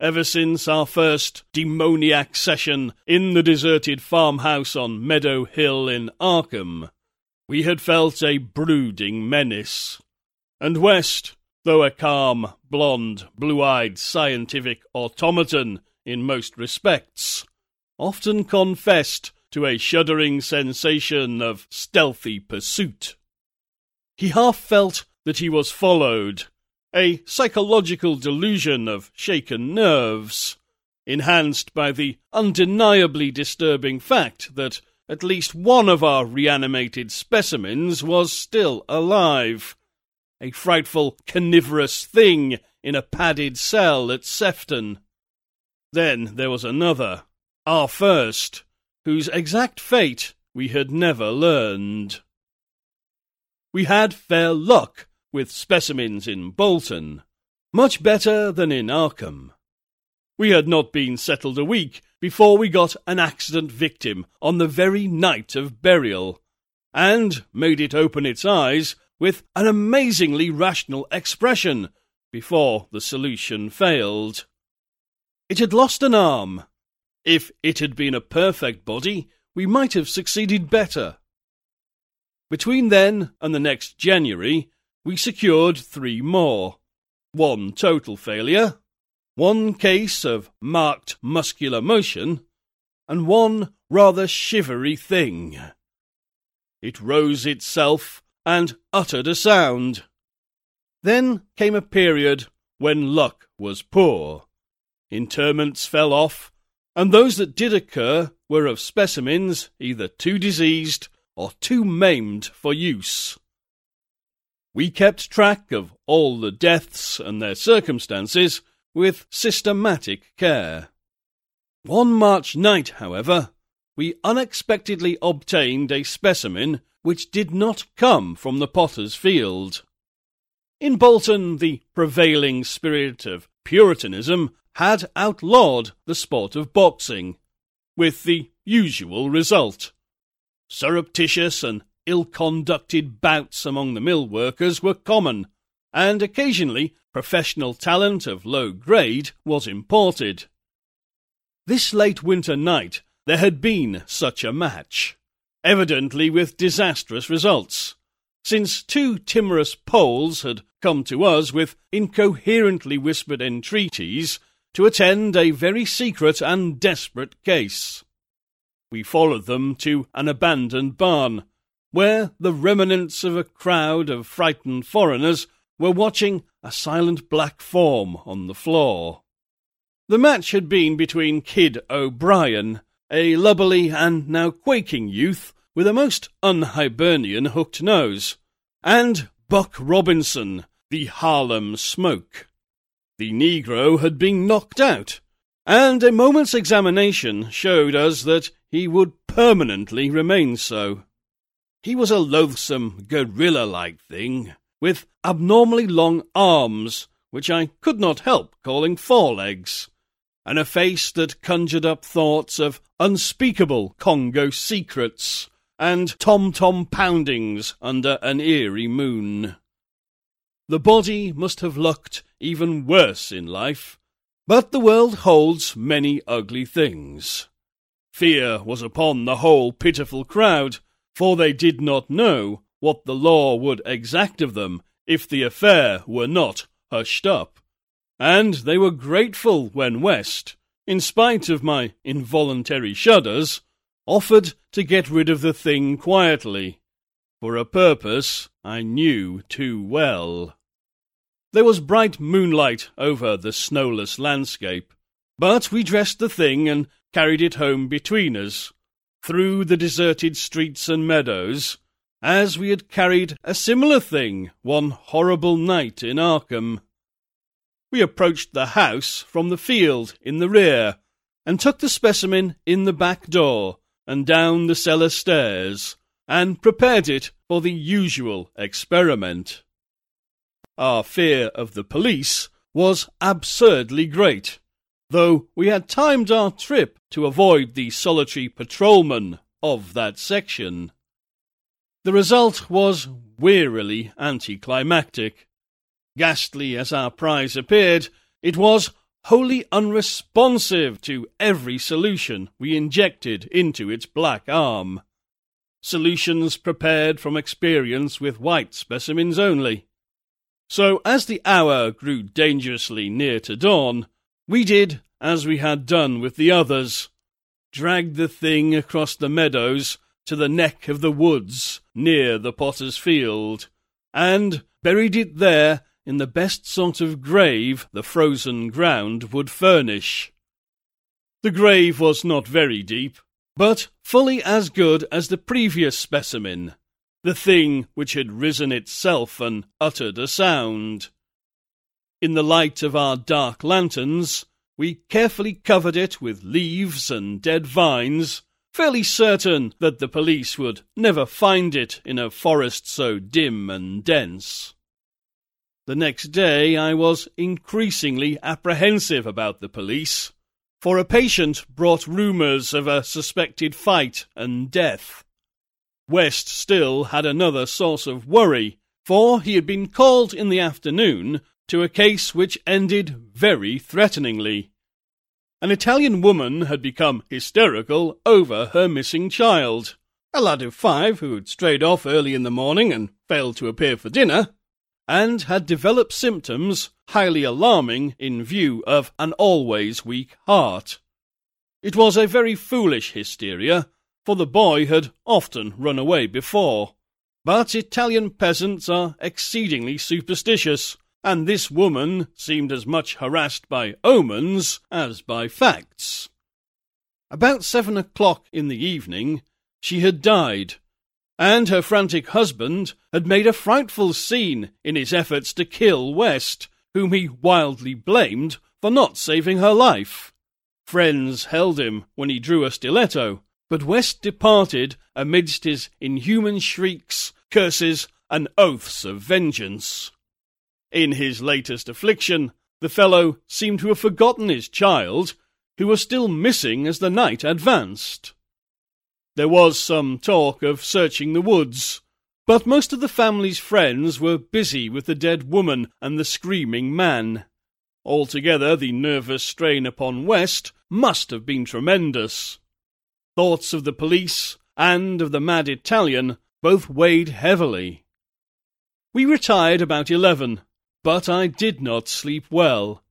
Ever since our first demoniac session in the deserted farmhouse on Meadow Hill in Arkham, we had felt a brooding menace. And West, though a calm, blonde, blue-eyed scientific automaton in most respects, often confessed to a shuddering sensation of stealthy pursuit. He half felt that he was followed, a psychological delusion of shaken nerves, enhanced by the undeniably disturbing fact that at least one of our reanimated specimens was still alive. A frightful carnivorous thing in a padded cell at Sefton. Then there was another, our first, whose exact fate we had never learned. We had fair luck with specimens in Bolton, much better than in Arkham. We had not been settled a week before we got an accident victim on the very night of burial, and made it open its eyes with an amazingly rational expression before the solution failed. It had lost an arm, if it had been a perfect body, we might have succeeded better. Between then and the next January, we secured three more. One total failure, one case of marked muscular motion, and one rather shivery thing. It rose itself and uttered a sound. Then came a period when luck was poor. Interments fell off, and those that did occur were of specimens either too diseased or too maimed for use. We kept track of all the deaths and their circumstances with systematic care. One March night, however, we unexpectedly obtained a specimen which did not come from the potter's field. In Bolton, the prevailing spirit of Puritanism had outlawed the sport of boxing, with the usual result. Surreptitious and ill-conducted bouts among the mill workers were common, and occasionally professional talent of low grade was imported. This late winter night there had been such a match, evidently with disastrous results, since two timorous Poles had come to us with incoherently whispered entreaties to attend a very secret and desperate case. We followed them to an abandoned barn, where the remnants of a crowd of frightened foreigners were watching a silent black form on the floor. The match had been between Kid O'Brien, a lubberly and now quaking youth with a most un-Hibernian hooked nose, and Buck Robinson, the Harlem Smoke. The Negro had been knocked out, and a moment's examination showed us that he would permanently remain so. He was a loathsome, gorilla like thing, with abnormally long arms, which I could not help calling forelegs, and a face that conjured up thoughts of unspeakable Congo secrets and tom tom poundings under an eerie moon. The body must have looked even worse in life, but the world holds many ugly things. Fear was upon the whole pitiful crowd, for they did not know what the law would exact of them if the affair were not hushed up, and they were grateful when West, in spite of my involuntary shudders, offered to get rid of the thing quietly, for a purpose I knew too well. There was bright moonlight over the snowless landscape, but we dressed the thing and carried it home between us, through the deserted streets and meadows, as we had carried a similar thing one horrible night in Arkham. We approached the house from the field in the rear, and took the specimen in the back door and down the cellar stairs, and prepared it for the usual experiment. Our fear of the police was absurdly great, though we had timed our trip to avoid the solitary patrolman of that section. The result was wearily anticlimactic. Ghastly as our prize appeared, it was wholly unresponsive to every solution we injected into its black arm. Solutions prepared from experience with white specimens only. So, as the hour grew dangerously near to dawn, we did as we had done with the others dragged the thing across the meadows to the neck of the woods near the potter's field, and buried it there in the best sort of grave the frozen ground would furnish. The grave was not very deep, but fully as good as the previous specimen, the thing which had risen itself and uttered a sound. In the light of our dark lanterns, we carefully covered it with leaves and dead vines, fairly certain that the police would never find it in a forest so dim and dense. The next day I was increasingly apprehensive about the police, for a patient brought rumours of a suspected fight and death. West still had another source of worry, for he had been called in the afternoon to a case which ended very threateningly. An Italian woman had become hysterical over her missing child. A lad of five who had strayed off early in the morning and failed to appear for dinner and had developed symptoms highly alarming in view of an always weak heart. It was a very foolish hysteria, for the boy had often run away before. But Italian peasants are exceedingly superstitious, and this woman seemed as much harassed by omens as by facts. About seven o'clock in the evening, she had died, and her frantic husband had made a frightful scene in his efforts to kill West, whom he wildly blamed for not saving her life. Friends held him when he drew a stiletto, but West departed amidst his inhuman shrieks, curses, and oaths of vengeance. In his latest affliction, the fellow seemed to have forgotten his child, who was still missing as the night advanced. There was some talk of searching the woods, but most of the family's friends were busy with the dead woman and the screaming man. Altogether, the nervous strain upon West must have been tremendous. Thoughts of the police and of the mad Italian both weighed heavily. We retired about eleven, but I did not sleep well.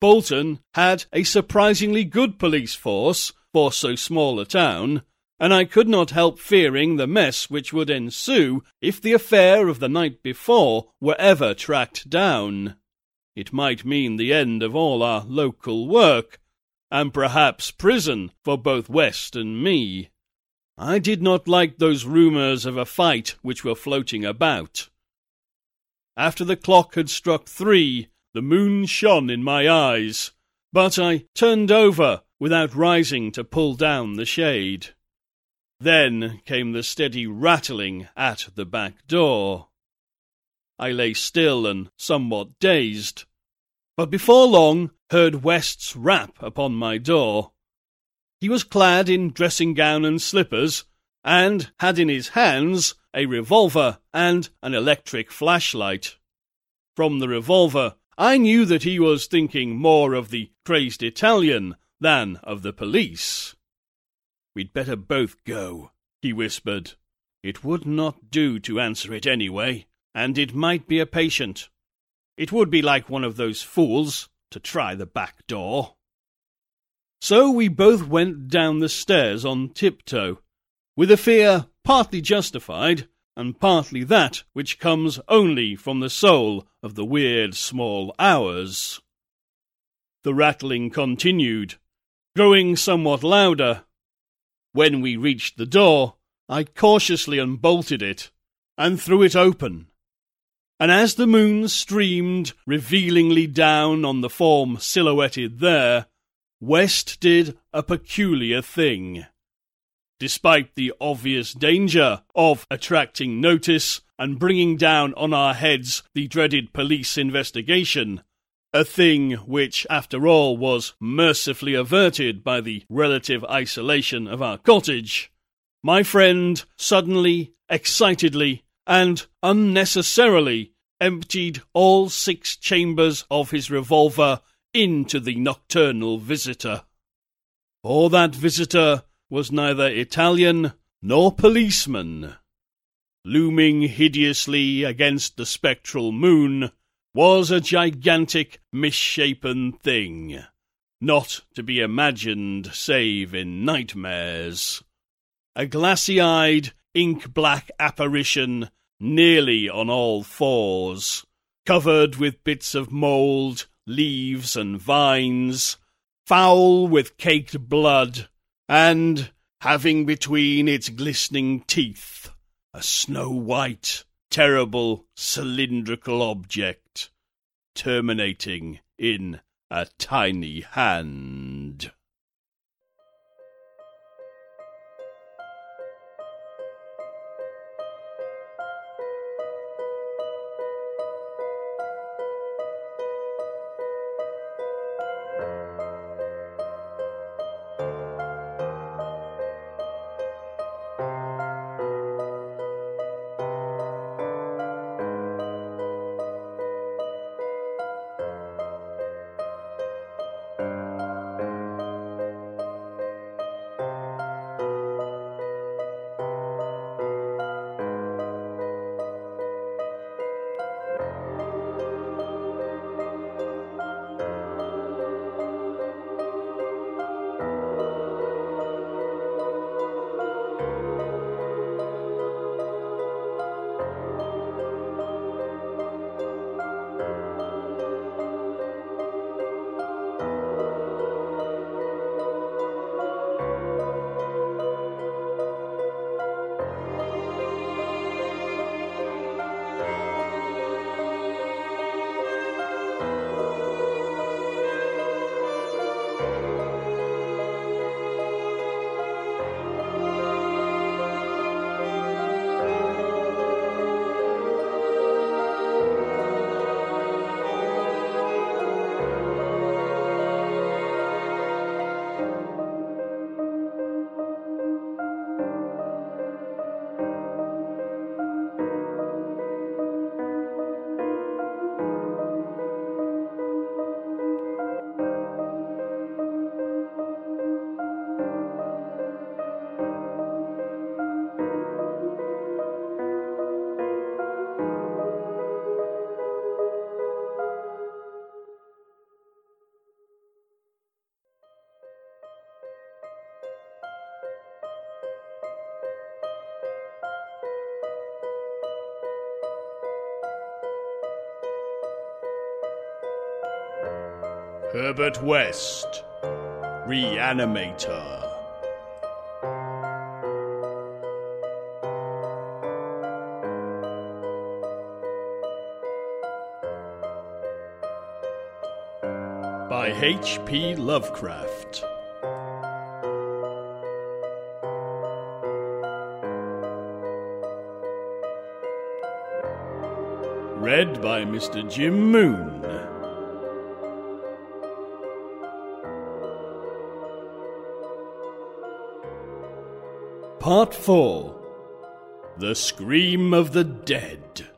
Bolton had a surprisingly good police force for so small a town, and I could not help fearing the mess which would ensue if the affair of the night before were ever tracked down. It might mean the end of all our local work, and perhaps prison for both West and me. I did not like those rumours of a fight which were floating about. After the clock had struck three, the moon shone in my eyes, but I turned over without rising to pull down the shade. Then came the steady rattling at the back door. I lay still and somewhat dazed, but before long heard West's rap upon my door. He was clad in dressing gown and slippers, and had in his hands a revolver and an electric flashlight. From the revolver, I knew that he was thinking more of the crazed Italian than of the police. We'd better both go, he whispered. It would not do to answer it anyway, and it might be a patient. It would be like one of those fools to try the back door. So we both went down the stairs on tiptoe, with a fear partly justified and partly that which comes only from the soul of the weird small hours. The rattling continued, growing somewhat louder. When we reached the door, I cautiously unbolted it and threw it open. And as the moon streamed revealingly down on the form silhouetted there, West did a peculiar thing. Despite the obvious danger of attracting notice and bringing down on our heads the dreaded police investigation, a thing which, after all, was mercifully averted by the relative isolation of our cottage, my friend suddenly, excitedly, and unnecessarily emptied all six chambers of his revolver into the nocturnal visitor. For that visitor was neither Italian nor policeman. Looming hideously against the spectral moon was a gigantic misshapen thing, not to be imagined save in nightmares. A glassy-eyed, ink-black apparition nearly on all fours, covered with bits of mould, leaves and vines, foul with caked blood, and having between its glistening teeth a snow-white, terrible cylindrical object, terminating in a tiny hand. Herbert West, Reanimator. By H.P. Lovecraft. Read by Mr. Jim Moon. Part 4 The Scream of the Dead.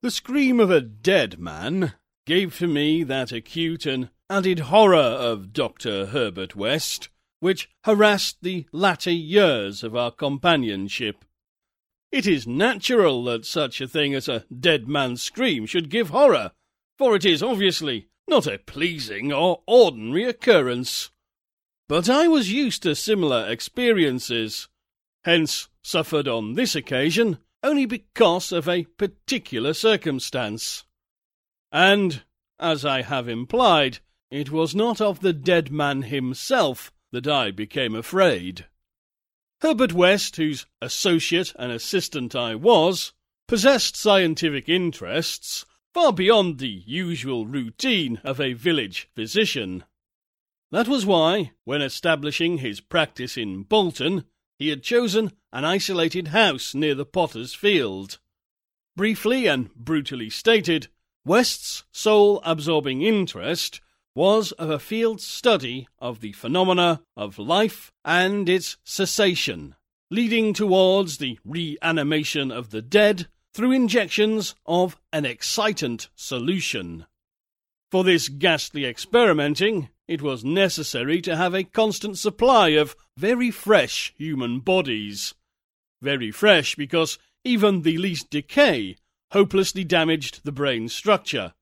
The scream of a dead man gave to me that acute and added horror of Dr. Herbert West, which harassed the latter years of our companionship. It is natural that such a thing as a dead man's scream should give horror, for it is obviously not a pleasing or ordinary occurrence. But I was used to similar experiences, hence suffered on this occasion only because of a particular circumstance. And, as I have implied, it was not of the dead man himself that I became afraid. Herbert West, whose associate and assistant I was, possessed scientific interests far beyond the usual routine of a village physician. That was why, when establishing his practice in Bolton, he had chosen an isolated house near the potter's field. Briefly and brutally stated, West's sole absorbing interest was of a field study of the phenomena of life and its cessation, leading towards the reanimation of the dead through injections of an excitant solution. For this ghastly experimenting, it was necessary to have a constant supply of very fresh human bodies. Very fresh because even the least decay hopelessly damaged the brain structure.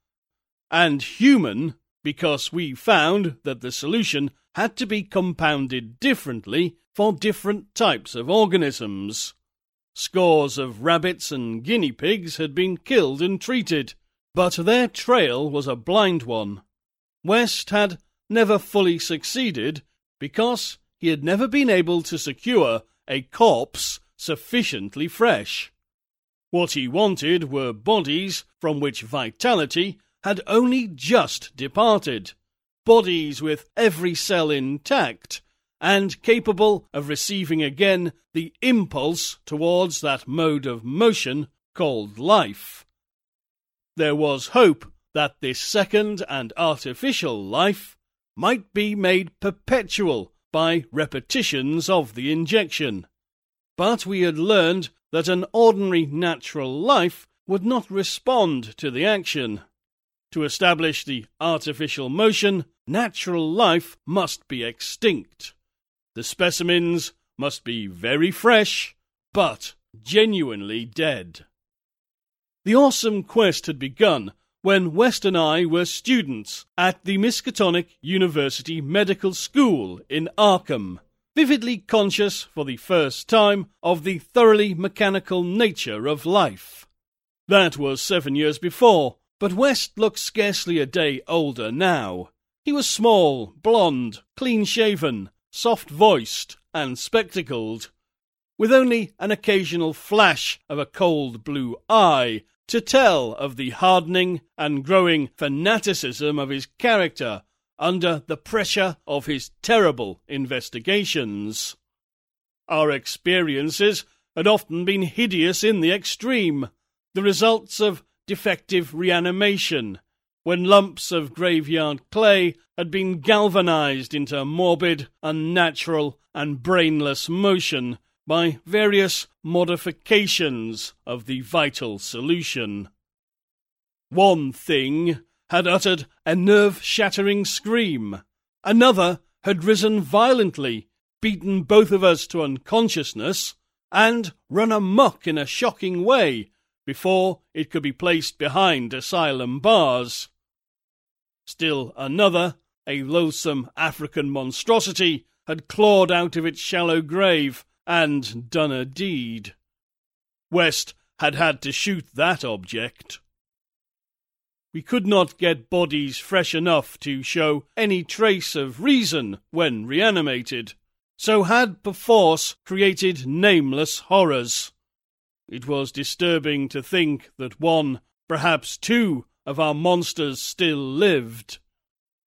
And human because we found that the solution had to be compounded differently for different types of organisms. Scores of rabbits and guinea pigs had been killed and treated, but their trail was a blind one. West had never fully succeeded because he had never been able to secure a corpse sufficiently fresh. What he wanted were bodies from which vitality had only just departed, bodies with every cell intact and capable of receiving again the impulse towards that mode of motion called life. There was hope that this second and artificial life might be made perpetual by repetitions of the injection. But we had learned that an ordinary natural life would not respond to the action. To establish the artificial motion, natural life must be extinct. The specimens must be very fresh, but genuinely dead. The awesome quest had begun when West and I were students at the Miskatonic University Medical School in Arkham, vividly conscious for the first time of the thoroughly mechanical nature of life. That was seven years before, but West looked scarcely a day older now. He was small, blond, clean shaven, soft voiced, and spectacled, with only an occasional flash of a cold blue eye to tell of the hardening and growing fanaticism of his character under the pressure of his terrible investigations. Our experiences had often been hideous in the extreme, the results of defective reanimation, when lumps of graveyard clay had been galvanized into morbid, unnatural, and brainless motion by various modifications of the vital solution. One thing had uttered a nerve shattering scream, another had risen violently, beaten both of us to unconsciousness, and run amuck in a shocking way before it could be placed behind asylum bars. Still another, a loathsome African monstrosity, had clawed out of its shallow grave and done a deed. West had had to shoot that object. We could not get bodies fresh enough to show any trace of reason when reanimated, so had perforce created nameless horrors. It was disturbing to think that one, perhaps two, of our monsters still lived.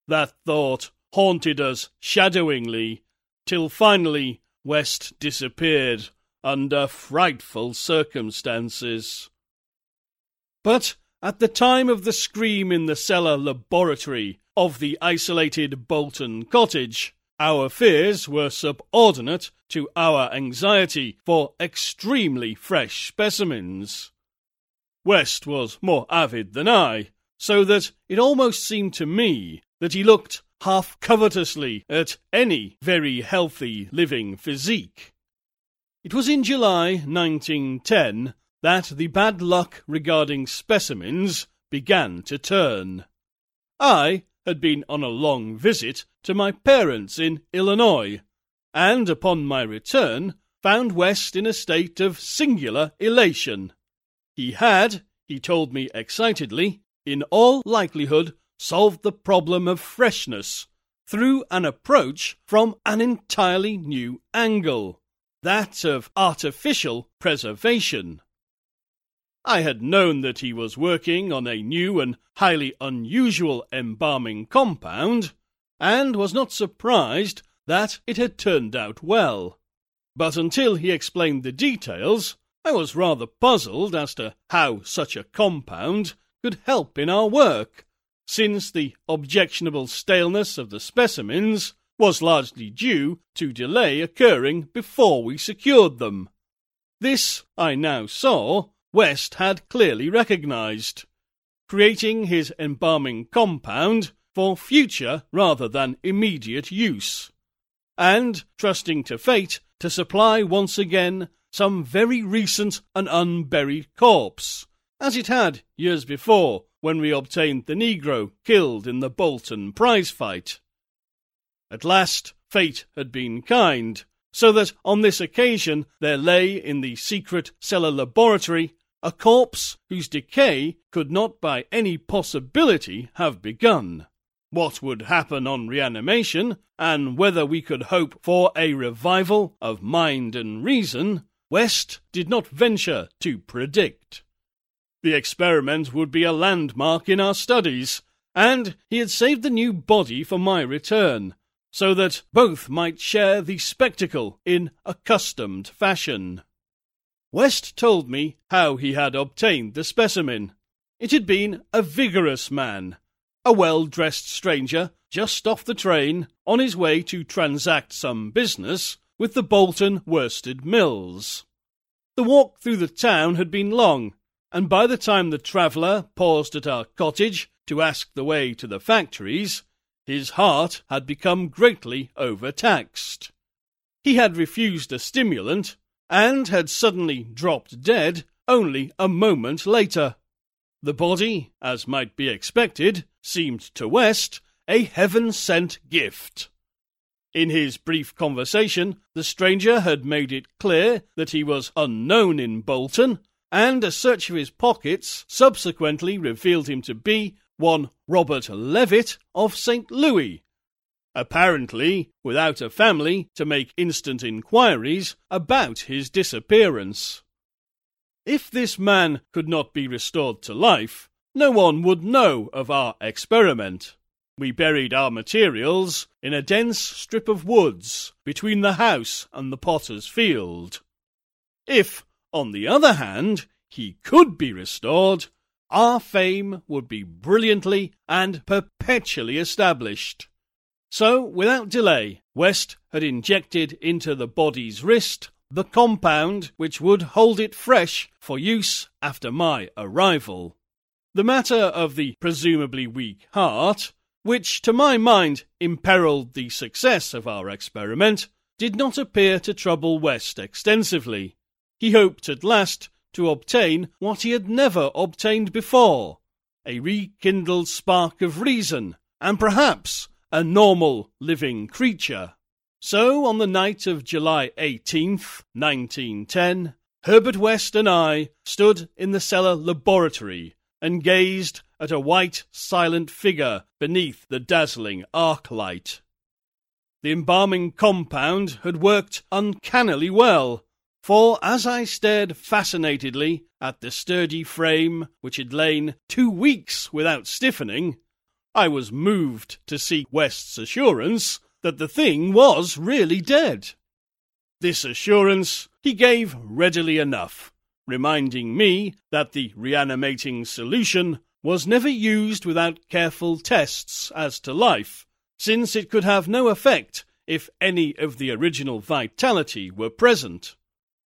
That thought haunted us shadowingly, till finally West disappeared under frightful circumstances. But at the time of the scream in the cellar laboratory of the isolated Bolton cottage, our fears were subordinate to our anxiety for extremely fresh specimens. West was more avid than I, so that it almost seemed to me that he looked half covetously at any very healthy living physique. It was in July 1910 that the bad luck regarding specimens began to turn. I had been on a long visit to my parents in Illinois, and upon my return found West in a state of singular elation. He had, he told me excitedly, in all likelihood solved the problem of freshness through an approach from an entirely new angle, that of artificial preservation. I had known that he was working on a new and highly unusual embalming compound, and was not surprised that it had turned out well. But until he explained the details, I was rather puzzled as to how such a compound could help in our work since the objectionable staleness of the specimens was largely due to delay occurring before we secured them. This, I now saw, West had clearly recognized, creating his embalming compound for future rather than immediate use, and trusting to fate to supply once again some very recent and unburied corpse, as it had years before when we obtained the Negro killed in the Bolton prize fight. At last, fate had been kind, so that on this occasion there lay in the secret cellar laboratory a corpse whose decay could not by any possibility have begun. What would happen on reanimation, and whether we could hope for a revival of mind and reason, West did not venture to predict. The experiment would be a landmark in our studies, and he had saved the new body for my return, so that both might share the spectacle in accustomed fashion. West told me how he had obtained the specimen. It had been a vigorous man, a well dressed stranger just off the train, on his way to transact some business with the Bolton Worsted Mills. The walk through the town had been long, and by the time the traveller paused at our cottage to ask the way to the factories, his heart had become greatly overtaxed. He had refused a stimulant, and had suddenly dropped dead only a moment later. The body, as might be expected, seemed to West a heaven sent gift. In his brief conversation, the stranger had made it clear that he was unknown in Bolton and a search of his pockets subsequently revealed him to be one Robert Leavitt of St. Louis, apparently without a family to make instant inquiries about his disappearance. If this man could not be restored to life, no one would know of our experiment. We buried our materials in a dense strip of woods between the house and the potter's field. If on the other hand, he could be restored, our fame would be brilliantly and perpetually established. So, without delay, West had injected into the body's wrist the compound which would hold it fresh for use after my arrival. The matter of the presumably weak heart, which to my mind imperiled the success of our experiment, did not appear to trouble West extensively he hoped at last to obtain what he had never obtained before a rekindled spark of reason, and perhaps a normal living creature. So, on the night of July 18th, 1910, Herbert West and I stood in the cellar laboratory and gazed at a white, silent figure beneath the dazzling arc light. The embalming compound had worked uncannily well, for as I stared fascinatedly at the sturdy frame which had lain two weeks without stiffening, I was moved to see West's assurance that the thing was really dead. This assurance he gave readily enough, reminding me that the reanimating solution was never used without careful tests as to life, since it could have no effect if any of the original vitality were present.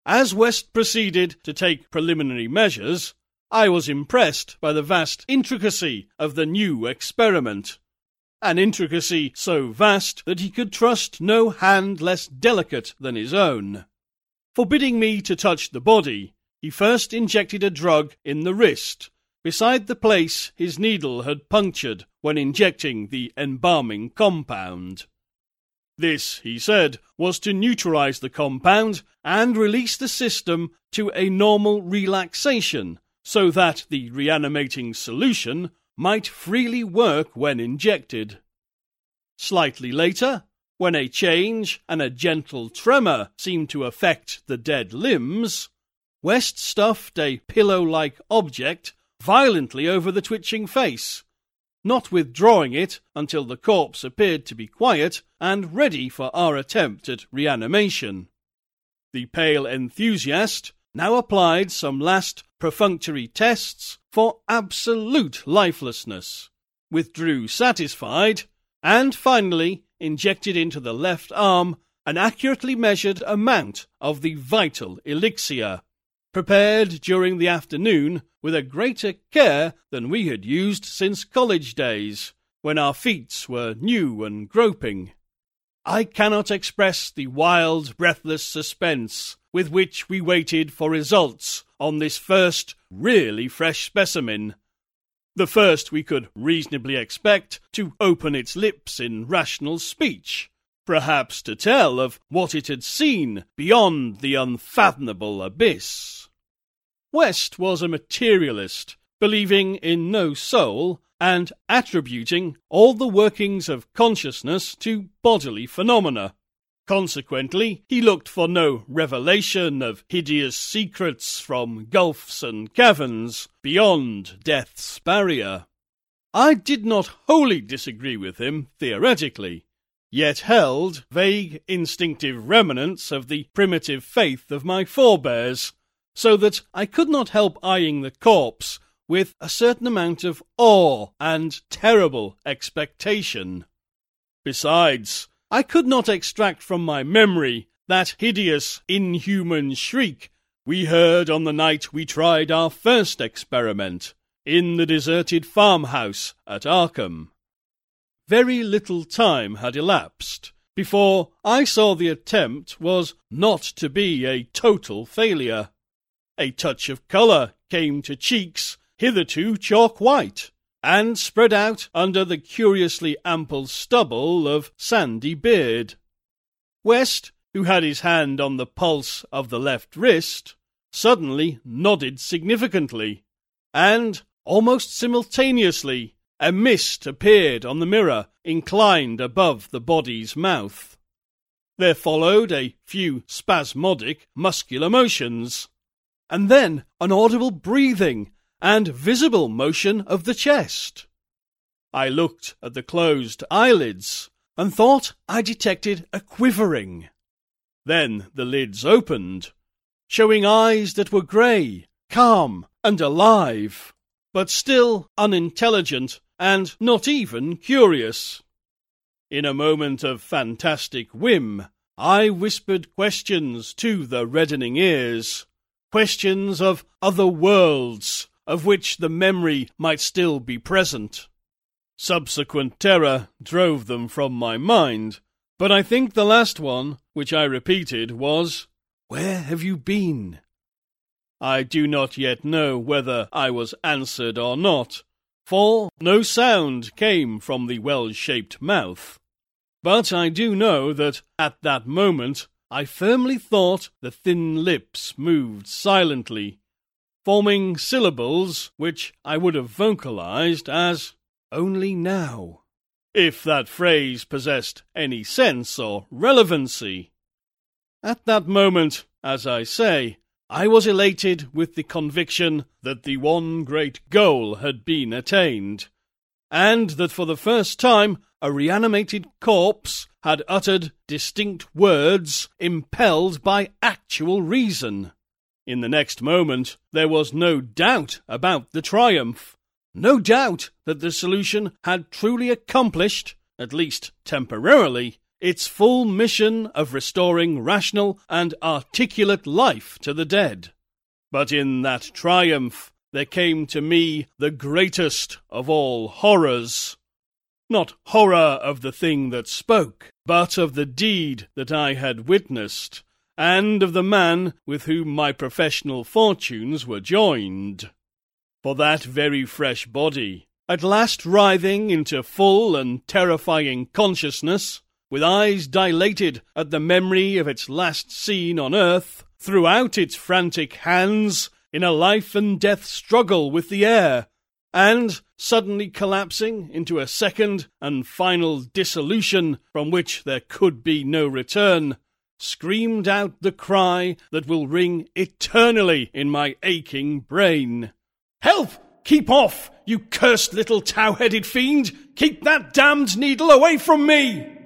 As West proceeded to take preliminary measures, I was impressed by the vast intricacy of the new experiment. An intricacy so vast that he could trust no hand less delicate than his own. Forbidding me to touch the body, he first injected a drug in the wrist, beside the place his needle had punctured when injecting the embalming compound. This, he said, was to neutralize the compound and release the system to a normal relaxation so that the reanimating solution might freely work when injected. Slightly later, when a change and a gentle tremor seemed to affect the dead limbs, West stuffed a pillow like object violently over the twitching face, not withdrawing it until the corpse appeared to be quiet and ready for our attempt at reanimation. The pale enthusiast now applied some last perfunctory tests for absolute lifelessness, withdrew satisfied, and finally injected into the left arm an accurately measured amount of the vital elixir, prepared during the afternoon with a greater care than we had used since college days, when our feet were new and groping. I cannot express the wild, breathless suspense with which we waited for results on this first really fresh specimen. The first we could reasonably expect to open its lips in rational speech, perhaps to tell of what it had seen beyond the unfathomable abyss. West was a materialist, believing in no soul and attributing all the workings of consciousness to bodily phenomena. Consequently, he looked for no revelation of hideous secrets from gulfs and caverns beyond death's barrier. I did not wholly disagree with him theoretically, yet held vague instinctive remnants of the primitive faith of my forebears, so that I could not help eyeing the corpse with a certain amount of awe and terrible expectation. Besides, I could not extract from my memory that hideous, inhuman shriek we heard on the night we tried our first experiment in the deserted farmhouse at Arkham. Very little time had elapsed before I saw the attempt was not to be a total failure. A touch of colour came to cheeks hitherto chalk white, and spread out under the curiously ample stubble of sandy beard. West, who had his hand on the pulse of the left wrist, suddenly nodded significantly, and, almost simultaneously, a mist appeared on the mirror inclined above the body's mouth. There followed a few spasmodic muscular motions, and then an audible breathing and visible motion of the chest. I looked at the closed eyelids and thought I detected a quivering. Then the lids opened, showing eyes that were grey, calm, and alive, but still unintelligent and not even curious. In a moment of fantastic whim, I whispered questions to the reddening ears, questions of other worlds of which the memory might still be present. Subsequent terror drove them from my mind, but I think the last one, which I repeated, was, Where have you been? I do not yet know whether I was answered or not, for no sound came from the well shaped mouth. But I do know that at that moment I firmly thought the thin lips moved silently forming syllables which I would have vocalized as only now, if that phrase possessed any sense or relevancy. At that moment, as I say, I was elated with the conviction that the one great goal had been attained, and that for the first time a reanimated corpse had uttered distinct words impelled by actual reason. In the next moment, there was no doubt about the triumph. No doubt that the solution had truly accomplished, at least temporarily, its full mission of restoring rational and articulate life to the dead. But in that triumph, there came to me the greatest of all horrors. Not horror of the thing that spoke, but of the deed that I had witnessed, and of the man with whom my professional fortunes were joined. For that very fresh body, at last writhing into full and terrifying consciousness, with eyes dilated at the memory of its last scene on earth, threw out its frantic hands in a life and death struggle with the air, and, suddenly collapsing into a second and final dissolution from which there could be no return, screamed out the cry that will ring eternally in my aching brain. Help! Keep off, you cursed little tow headed fiend! Keep that damned needle away from me!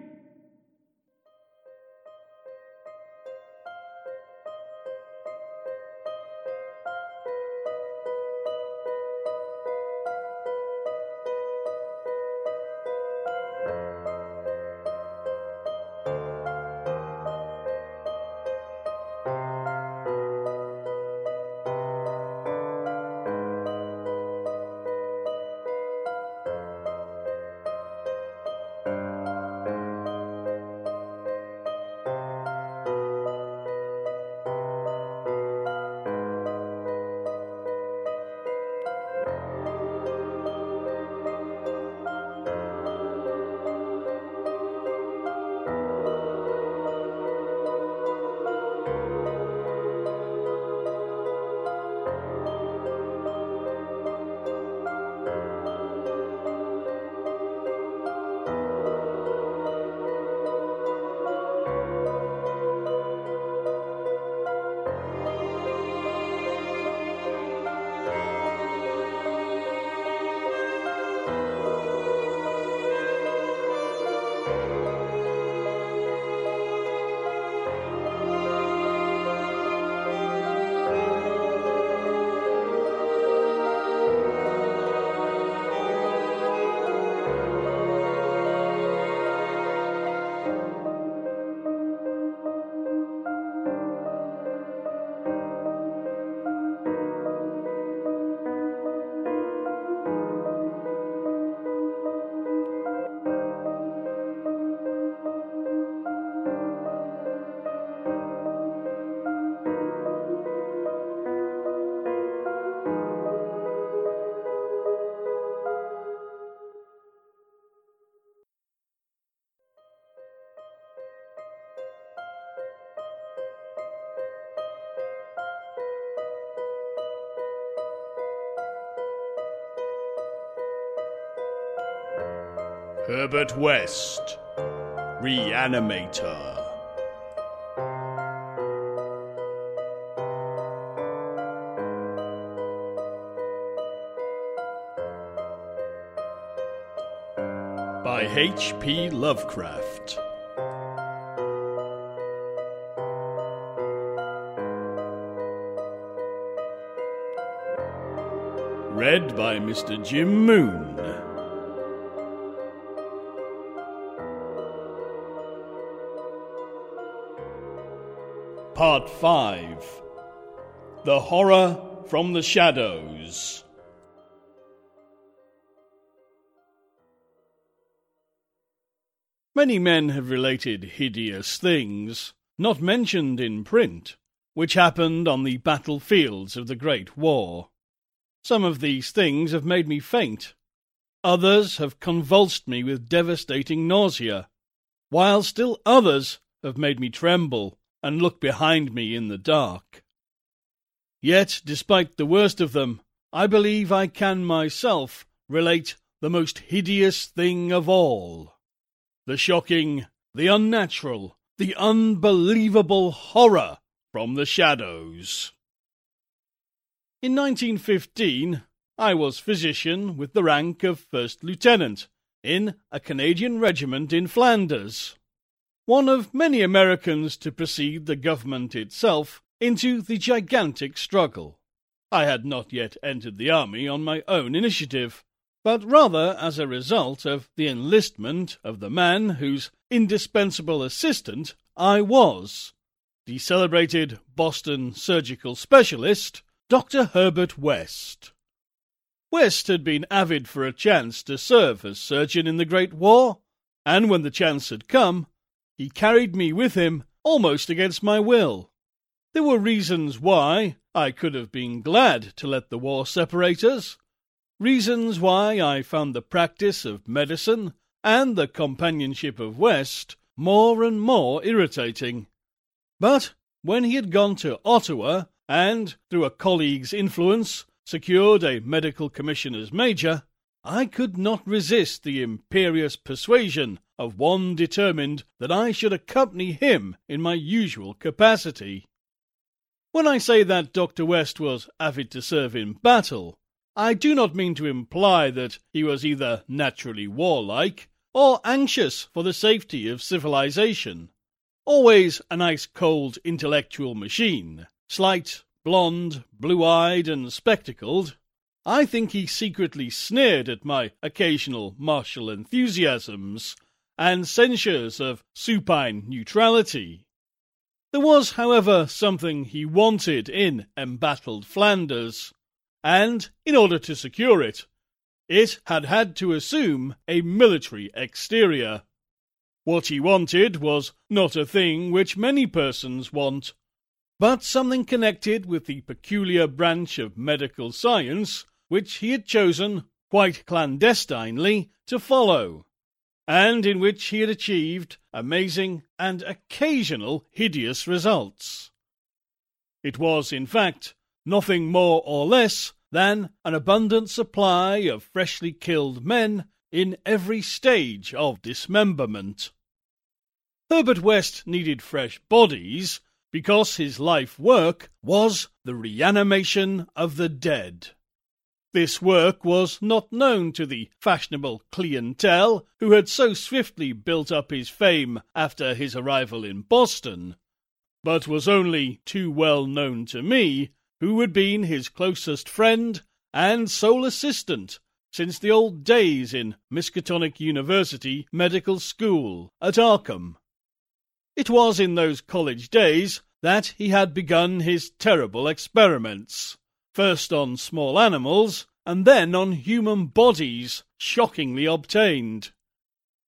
Herbert West, Reanimator. By H.P. Lovecraft. Read by Mr. Jim Moon. Part 5 The Horror from the Shadows. Many men have related hideous things, not mentioned in print, which happened on the battlefields of the Great War. Some of these things have made me faint. Others have convulsed me with devastating nausea, while still others have made me tremble and look behind me in the dark. Yet, despite the worst of them, I believe I can myself relate the most hideous thing of all. The shocking, the unnatural, the unbelievable horror from the shadows. In 1915, I was physician with the rank of first lieutenant in a Canadian regiment in Flanders, one of many Americans to precede the government itself into the gigantic struggle. I had not yet entered the army on my own initiative, but rather as a result of the enlistment of the man whose indispensable assistant I was, the celebrated Boston surgical specialist, Dr. Herbert West. West had been avid for a chance to serve as surgeon in the Great War, and when the chance had come, he carried me with him almost against my will. There were reasons why I could have been glad to let the war separate us, reasons why I found the practice of medicine and the companionship of West more and more irritating. But when he had gone to Ottawa and, through a colleague's influence, secured a medical commissioner's major, I could not resist the imperious persuasion of one determined that I should accompany him in my usual capacity. When I say that Dr. West was avid to serve in battle, I do not mean to imply that he was either naturally warlike or anxious for the safety of civilization. Always an ice cold intellectual machine, slight, blond, blue eyed, and spectacled, I think he secretly sneered at my occasional martial enthusiasms and censures of supine neutrality. There was, however, something he wanted in embattled Flanders, and in order to secure it, it had had to assume a military exterior. What he wanted was not a thing which many persons want but something connected with the peculiar branch of medical science which he had chosen, quite clandestinely, to follow, and in which he had achieved amazing and occasional hideous results. It was, in fact, nothing more or less than an abundant supply of freshly killed men in every stage of dismemberment. Herbert West needed fresh bodies because his life work was the reanimation of the dead. This work was not known to the fashionable clientele who had so swiftly built up his fame after his arrival in Boston, but was only too well known to me, who had been his closest friend and sole assistant since the old days in Miskatonic University Medical School at Arkham. It was in those college days that he had begun his terrible experiments, first on small animals, and then on human bodies, shockingly obtained.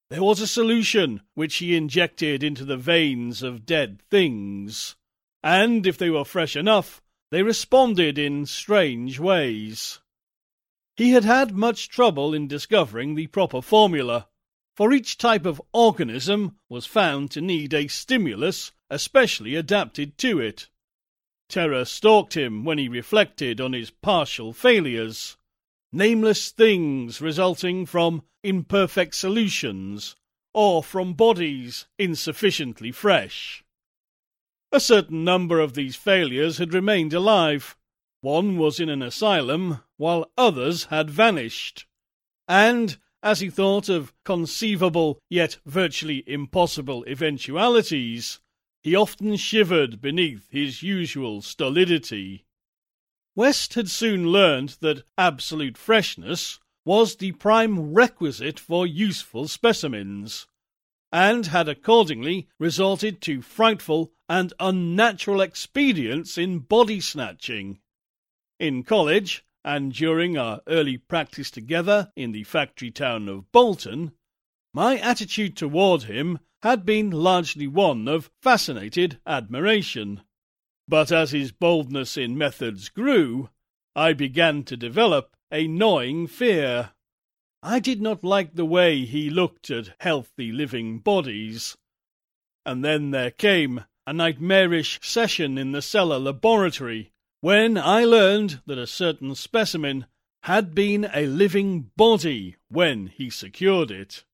There was a solution which he injected into the veins of dead things, and if they were fresh enough, they responded in strange ways. He had had much trouble in discovering the proper formula, for each type of organism was found to need a stimulus especially adapted to it. Terror stalked him when he reflected on his partial failures, nameless things resulting from imperfect solutions, or from bodies insufficiently fresh. A certain number of these failures had remained alive. One was in an asylum, while others had vanished. And, as he thought of conceivable yet virtually impossible eventualities, he often shivered beneath his usual stolidity. West had soon learned that absolute freshness was the prime requisite for useful specimens, and had accordingly resorted to frightful and unnatural expedients in body snatching. In college, and during our early practice together in the factory town of Bolton, my attitude toward him had been largely one of fascinated admiration. But as his boldness in methods grew, I began to develop a gnawing fear. I did not like the way he looked at healthy living bodies. And then there came a nightmarish session in the cellar laboratory, when I learned that a certain specimen had been a living body when he secured it.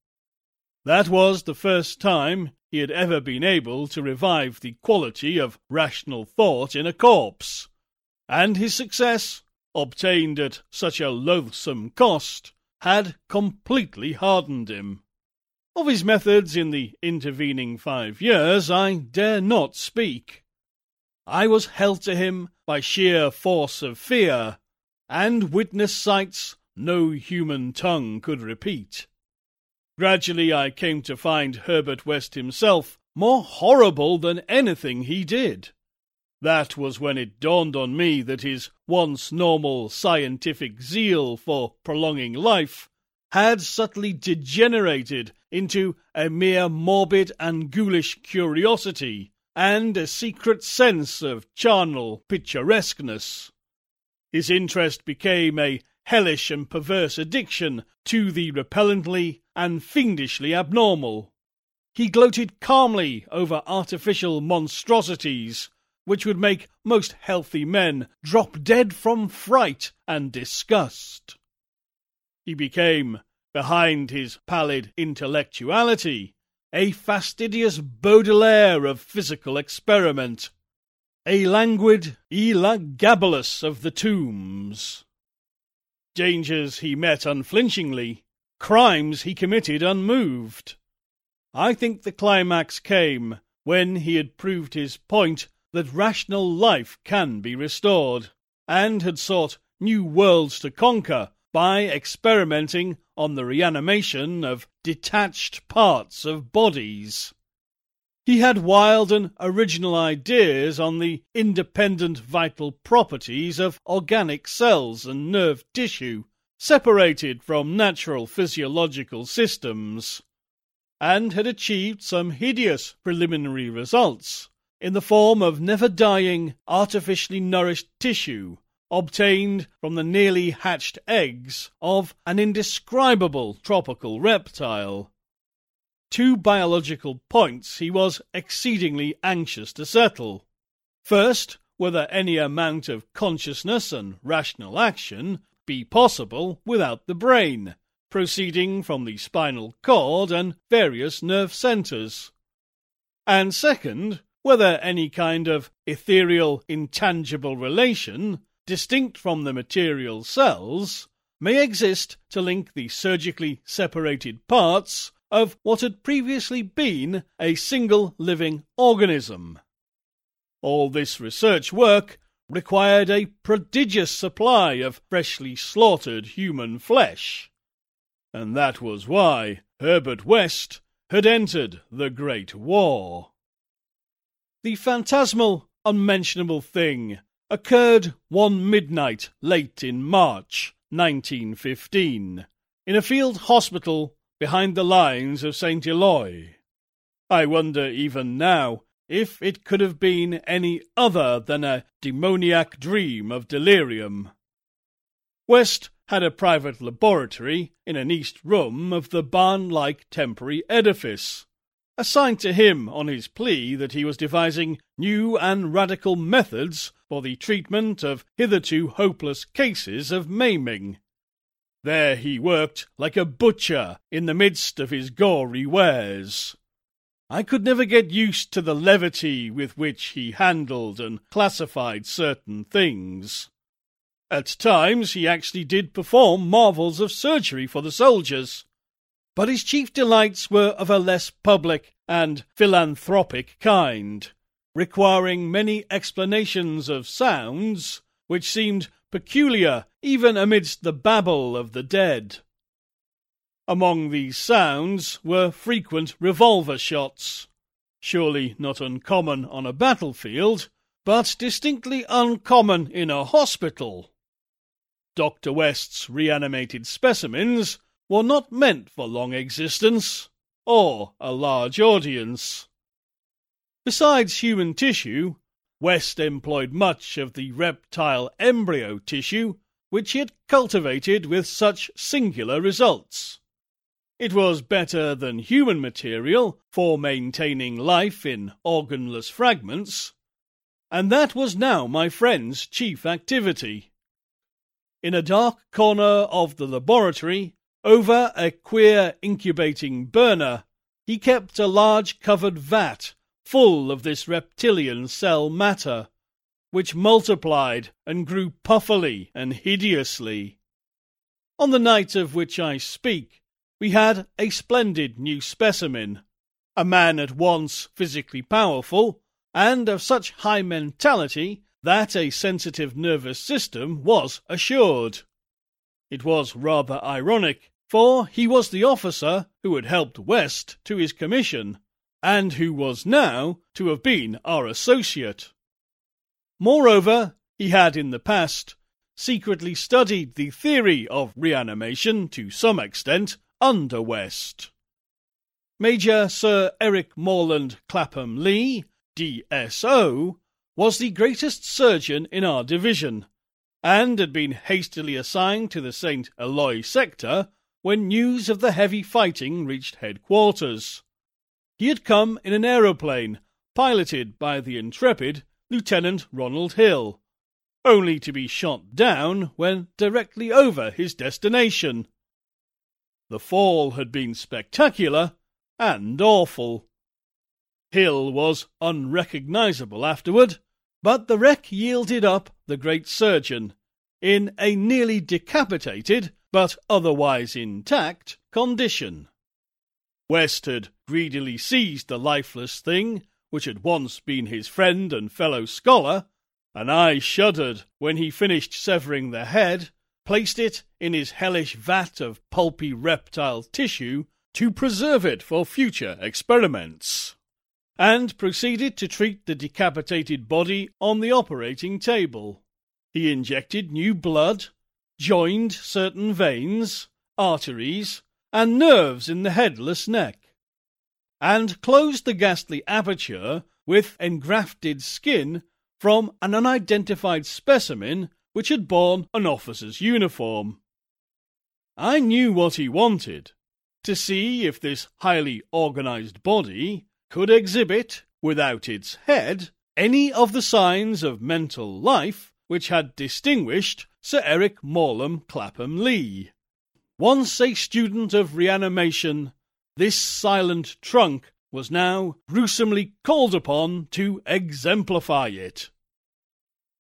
That was the first time he had ever been able to revive the quality of rational thought in a corpse, and his success obtained at such a loathsome cost, had completely hardened him. Of his methods in the intervening five years I dare not speak. I was held to him by sheer force of fear, and witnessed sights no human tongue could repeat. Gradually I came to find Herbert West himself more horrible than anything he did. That was when it dawned on me that his once normal scientific zeal for prolonging life had subtly degenerated into a mere morbid and ghoulish curiosity and a secret sense of charnel picturesqueness. His interest became a hellish and perverse addiction to the repellently and fiendishly abnormal. He gloated calmly over artificial monstrosities which would make most healthy men drop dead from fright and disgust. He became, behind his pallid intellectuality, a fastidious Baudelaire of physical experiment, a languid Elagabalus of the tombs. Dangers he met unflinchingly, crimes he committed unmoved. I think the climax came when he had proved his point that rational life can be restored, and had sought new worlds to conquer by experimenting on the reanimation of detached parts of bodies. He had wild and original ideas on the independent vital properties of organic cells and nerve tissue, separated from natural physiological systems, and had achieved some hideous preliminary results in the form of never dying, artificially nourished tissue obtained from the nearly hatched eggs of an indescribable tropical reptile. Two biological points he was exceedingly anxious to settle. First, whether any amount of consciousness and rational action be possible without the brain, proceeding from the spinal cord and various nerve centers. And second, whether any kind of ethereal, intangible relation, distinct from the material cells, may exist to link the surgically separated parts of what had previously been a single living organism. All this research work required a prodigious supply of freshly slaughtered human flesh. And that was why Herbert West had entered the Great War. The phantasmal, unmentionable thing occurred one midnight late in March 1915 in a field hospital behind the lines of St. Eloi. I wonder even now if it could have been any other than a demoniac dream of delirium. West had a private laboratory in an east room of the barn like temporary edifice assigned to him on his plea that he was devising new and radical methods for the treatment of hitherto hopeless cases of maiming. There he worked like a butcher in the midst of his gory wares. I could never get used to the levity with which he handled and classified certain things. At times he actually did perform marvels of surgery for the soldiers, but his chief delights were of a less public and philanthropic kind, requiring many explanations of sounds which seemed peculiar even amidst the babble of the dead. Among these sounds were frequent revolver shots, surely not uncommon on a battlefield, but distinctly uncommon in a hospital. Dr. West's reanimated specimens were not meant for long existence or a large audience. Besides human tissue, West employed much of the reptile embryo tissue which he had cultivated with such singular results. It was better than human material for maintaining life in organless fragments, and that was now my friend's chief activity. In a dark corner of the laboratory, over a queer incubating burner, he kept a large covered vat full of this reptilian cell matter, which multiplied and grew puffily and hideously. On the night of which I speak, we had a splendid new specimen, a man at once physically powerful and of such high mentality that a sensitive nervous system was assured. It was rather ironic, for he was the officer who had helped West to his commission, and who was now to have been our associate. Moreover, he had in the past secretly studied the theory of reanimation to some extent under West. Major Sir Eric Moreland Clapham Lee, DSO, was the greatest surgeon in our division, and had been hastily assigned to the St. Eloi sector when news of the heavy fighting reached headquarters. He had come in an aeroplane, piloted by the intrepid Lieutenant Ronald Hill, only to be shot down when directly over his destination. The fall had been spectacular and awful. Hill was unrecognizable afterward, but the wreck yielded up the great surgeon in a nearly decapitated, but otherwise intact, condition. West had greedily seized the lifeless thing which had once been his friend and fellow scholar, and I shuddered when he finished severing the head, placed it in his hellish vat of pulpy reptile tissue to preserve it for future experiments, and proceeded to treat the decapitated body on the operating table. He injected new blood, joined certain veins, arteries, and nerves in the headless neck and closed the ghastly aperture with engrafted skin from an unidentified specimen which had borne an officer's uniform. I knew what he wanted to see if this highly organized body could exhibit, without its head, any of the signs of mental life which had distinguished Sir Eric Moreland Clapham Lee. Once a student of reanimation, this silent trunk was now gruesomely called upon to exemplify it.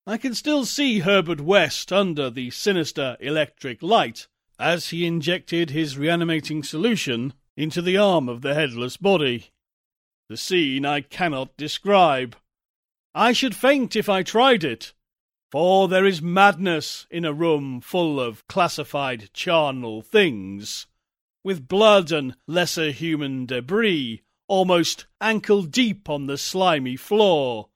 I can still see Herbert West under the sinister electric light as he injected his reanimating solution into the arm of the headless body. The scene I cannot describe. I should faint if I tried it, for there is madness in a room full of classified charnel things with blood and lesser human debris almost ankle deep on the slimy floor,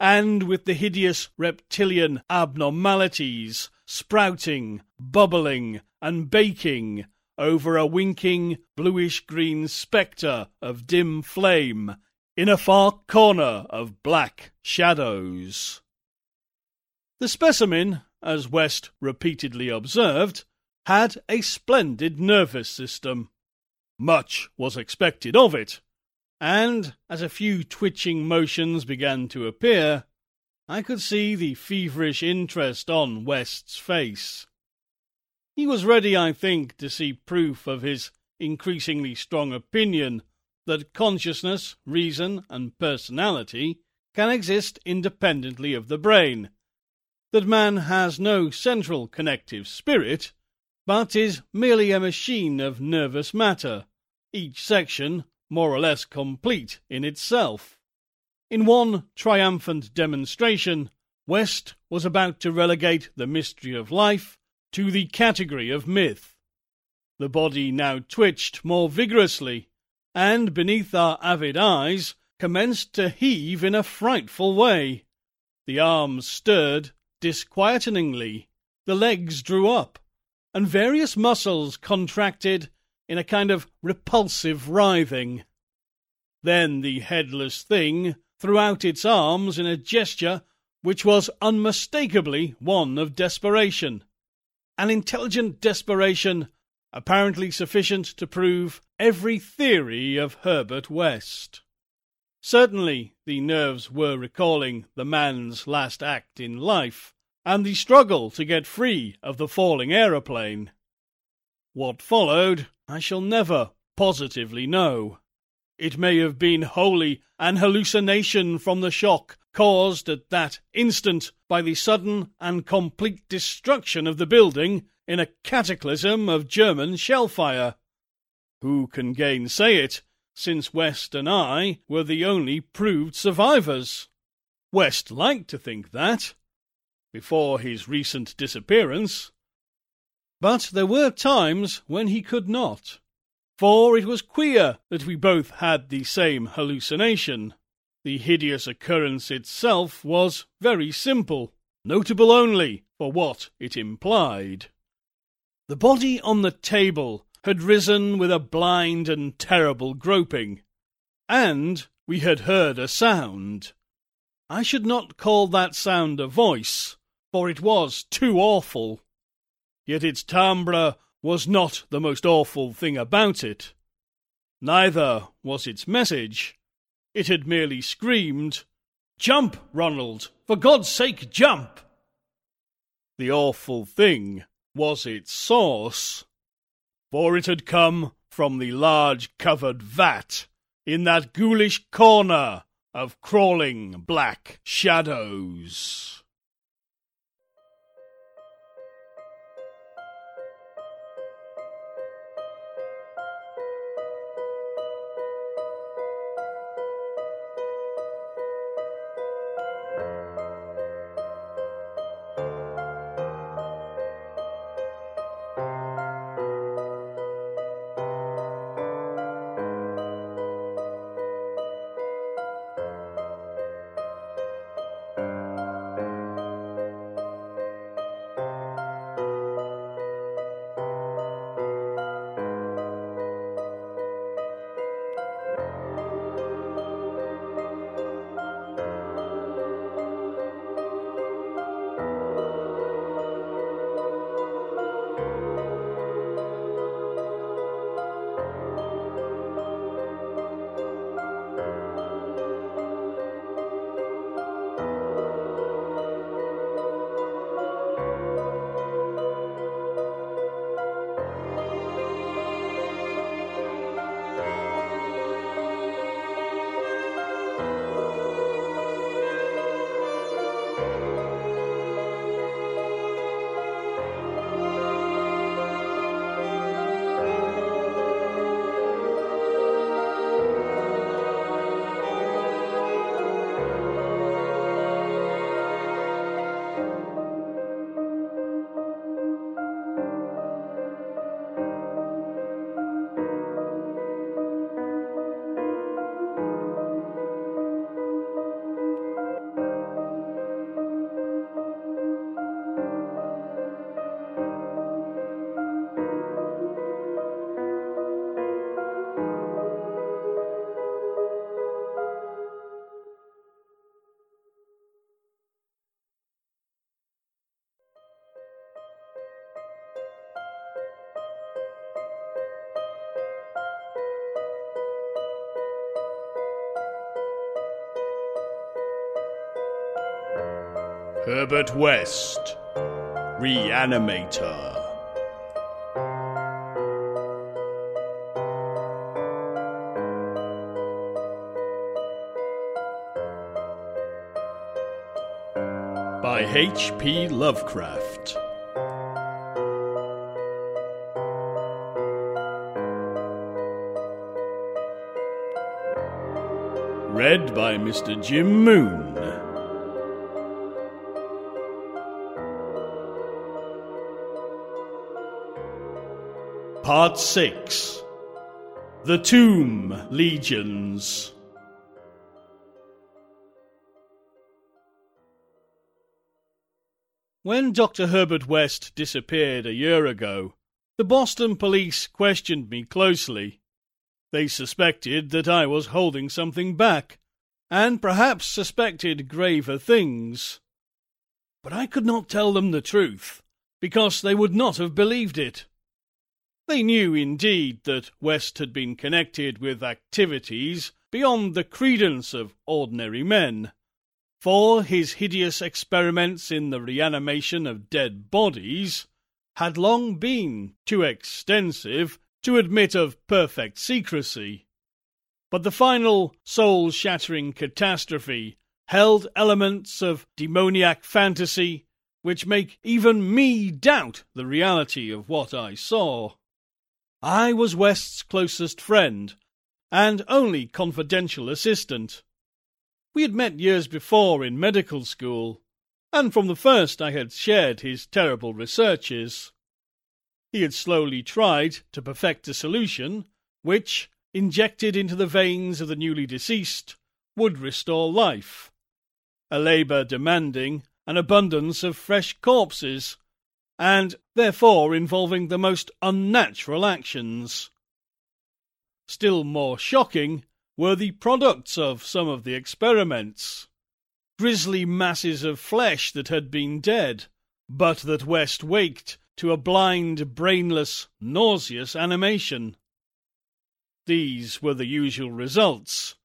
and with the hideous reptilian abnormalities sprouting, bubbling, and baking over a winking bluish green spectre of dim flame in a far corner of black shadows. The specimen, as West repeatedly observed, had a splendid nervous system. Much was expected of it, and as a few twitching motions began to appear, I could see the feverish interest on West's face. He was ready, I think, to see proof of his increasingly strong opinion that consciousness, reason, and personality can exist independently of the brain, that man has no central connective spirit, but is merely a machine of nervous matter, each section more or less complete in itself. In one triumphant demonstration, West was about to relegate the mystery of life to the category of myth. The body now twitched more vigorously, and beneath our avid eyes commenced to heave in a frightful way. The arms stirred disquietingly, the legs drew up, and various muscles contracted in a kind of repulsive writhing. Then the headless thing threw out its arms in a gesture which was unmistakably one of desperation. An intelligent desperation apparently sufficient to prove every theory of Herbert West. Certainly the nerves were recalling the man's last act in life, and the struggle to get free of the falling aeroplane. What followed, I shall never positively know. It may have been wholly an hallucination from the shock caused at that instant by the sudden and complete destruction of the building in a cataclysm of German shell fire. Who can gainsay it, since West and I were the only proved survivors? West liked to think that, before his recent disappearance. But there were times when he could not, for it was queer that we both had the same hallucination. The hideous occurrence itself was very simple, notable only for what it implied. The body on the table had risen with a blind and terrible groping, and we had heard a sound. I should not call that sound a voice, for it was too awful. Yet its timbre was not the most awful thing about it. Neither was its message. It had merely screamed, Jump, Ronald! For God's sake, jump! The awful thing was its source for it had come from the large covered vat in that ghoulish corner of crawling black shadows. Herbert West, Reanimator. By H.P. Lovecraft. Read by Mr. Jim Moon. Part 6 The Tomb Legions. When Dr. Herbert West disappeared a year ago, the Boston police questioned me closely. They suspected that I was holding something back, and perhaps suspected graver things. But I could not tell them the truth, because they would not have believed it. They knew indeed that West had been connected with activities beyond the credence of ordinary men, for his hideous experiments in the reanimation of dead bodies had long been too extensive to admit of perfect secrecy. But the final soul shattering catastrophe held elements of demoniac fantasy which make even me doubt the reality of what I saw. I was West's closest friend and only confidential assistant. We had met years before in medical school, and from the first I had shared his terrible researches. He had slowly tried to perfect a solution which, injected into the veins of the newly deceased, would restore life. A labour demanding an abundance of fresh corpses, and therefore involving the most unnatural actions. Still more shocking were the products of some of the experiments. Grisly masses of flesh that had been dead, but that West waked to a blind, brainless, nauseous animation. These were the usual results,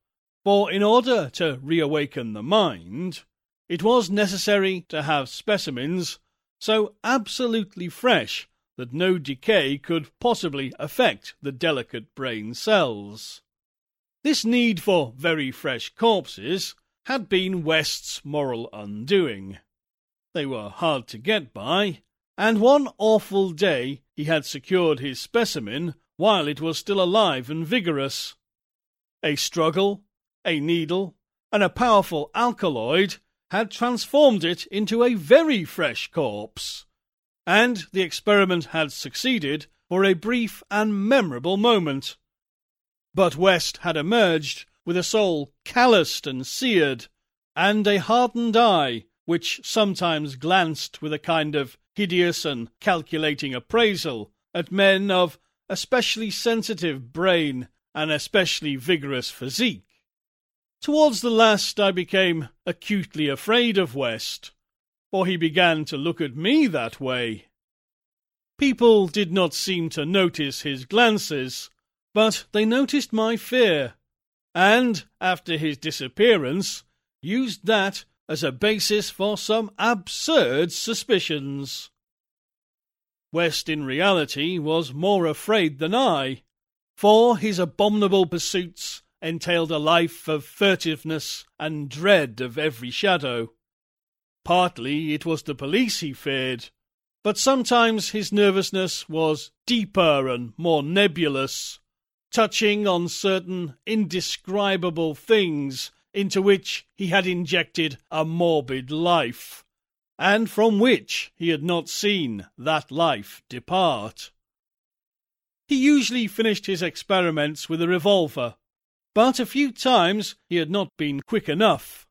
for in order to reawaken the mind, it was necessary to have specimens so absolutely fresh that no decay could possibly affect the delicate brain cells. This need for very fresh corpses had been West's moral undoing. They were hard to get by, and one awful day he had secured his specimen while it was still alive and vigorous. A struggle, a needle, and a powerful alkaloid had transformed it into a very fresh corpse. And the experiment had succeeded for a brief and memorable moment. But West had emerged with a soul calloused and seared, and a hardened eye which sometimes glanced with a kind of hideous and calculating appraisal at men of especially sensitive brain and especially vigorous physique. Towards the last, I became acutely afraid of West, for he began to look at me that way. People did not seem to notice his glances, but they noticed my fear, and, after his disappearance, used that as a basis for some absurd suspicions. West, in reality, was more afraid than I, for his abominable pursuits entailed a life of furtiveness and dread of every shadow. Partly it was the police he feared, but sometimes his nervousness was deeper and more nebulous, touching on certain indescribable things into which he had injected a morbid life, and from which he had not seen that life depart. He usually finished his experiments with a revolver, but a few times he had not been quick enough.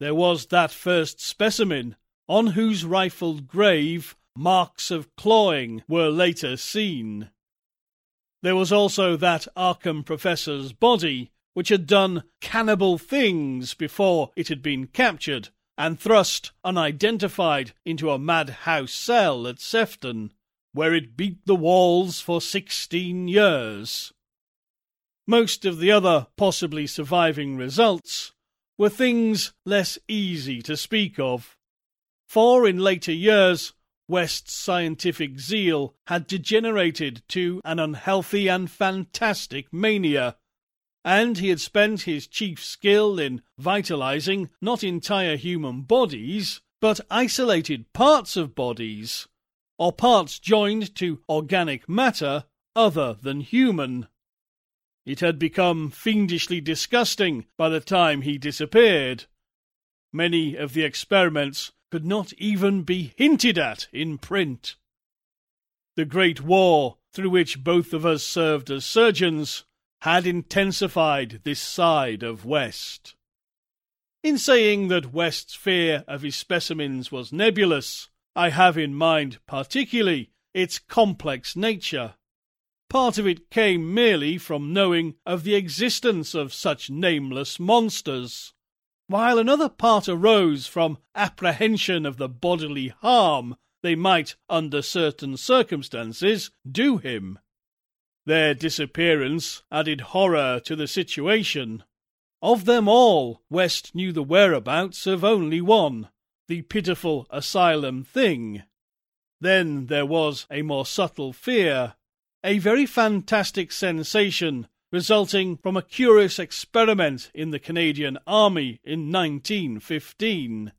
There was that first specimen, on whose rifled grave marks of clawing were later seen. There was also that Arkham professor's body, which had done cannibal things before it had been captured and thrust unidentified into a madhouse cell at Sefton, where it beat the walls for sixteen years. Most of the other possibly surviving results were things less easy to speak of. For in later years, West's scientific zeal had degenerated to an unhealthy and fantastic mania, and he had spent his chief skill in vitalizing not entire human bodies, but isolated parts of bodies, or parts joined to organic matter other than human. It had become fiendishly disgusting by the time he disappeared. Many of the experiments could not even be hinted at in print. The Great War, through which both of us served as surgeons, had intensified this side of West. In saying that West's fear of his specimens was nebulous, I have in mind particularly its complex nature. Part of it came merely from knowing of the existence of such nameless monsters, while another part arose from apprehension of the bodily harm they might, under certain circumstances, do him. Their disappearance added horror to the situation. Of them all, West knew the whereabouts of only one, the pitiful asylum thing. Then there was a more subtle fear a very fantastic sensation resulting from a curious experiment in the Canadian Army in 1915.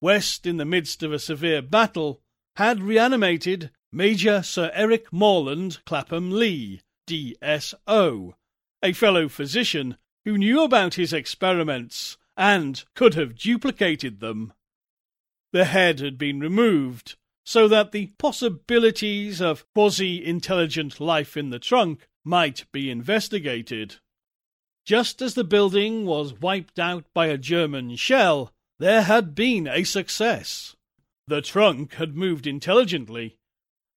West, in the midst of a severe battle, had reanimated Major Sir Eric Moreland Clapham Lee, DSO, a fellow physician who knew about his experiments and could have duplicated them. The head had been removed so that the possibilities of quasi intelligent life in the trunk might be investigated. Just as the building was wiped out by a German shell, there had been a success. The trunk had moved intelligently,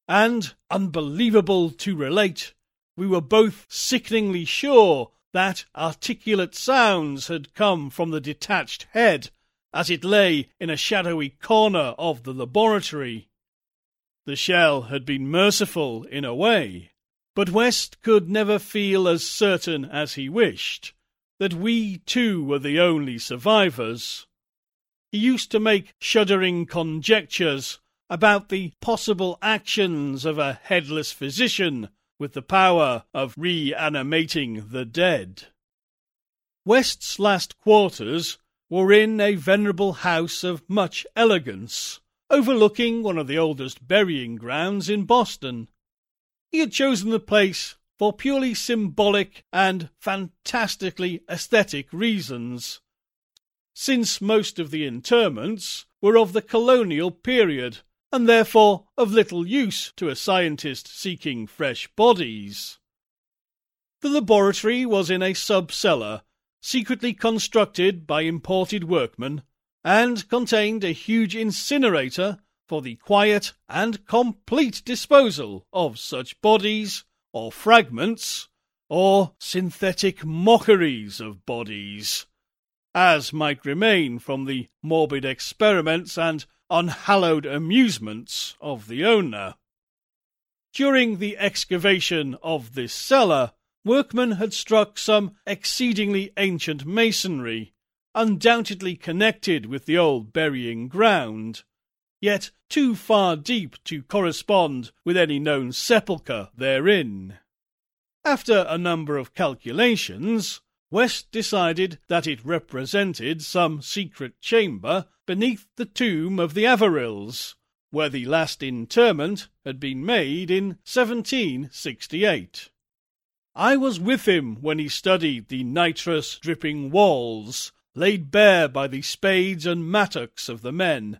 and, unbelievable to relate, we were both sickeningly sure that articulate sounds had come from the detached head as it lay in a shadowy corner of the laboratory. The shell had been merciful in a way, but West could never feel as certain as he wished that we too were the only survivors. He used to make shuddering conjectures about the possible actions of a headless physician with the power of reanimating the dead. West's last quarters were in a venerable house of much elegance, overlooking one of the oldest burying grounds in Boston. He had chosen the place for purely symbolic and fantastically aesthetic reasons, since most of the interments were of the colonial period and therefore of little use to a scientist seeking fresh bodies. The laboratory was in a sub-cellar, secretly constructed by imported workmen, and contained a huge incinerator for the quiet and complete disposal of such bodies, or fragments, or synthetic mockeries of bodies, as might remain from the morbid experiments and unhallowed amusements of the owner. During the excavation of this cellar, workmen had struck some exceedingly ancient masonry, undoubtedly connected with the old burying ground, yet too far deep to correspond with any known sepulchre therein. After a number of calculations, West decided that it represented some secret chamber beneath the tomb of the Averills, where the last interment had been made in 1768. I was with him when he studied the nitrous dripping walls laid bare by the spades and mattocks of the men,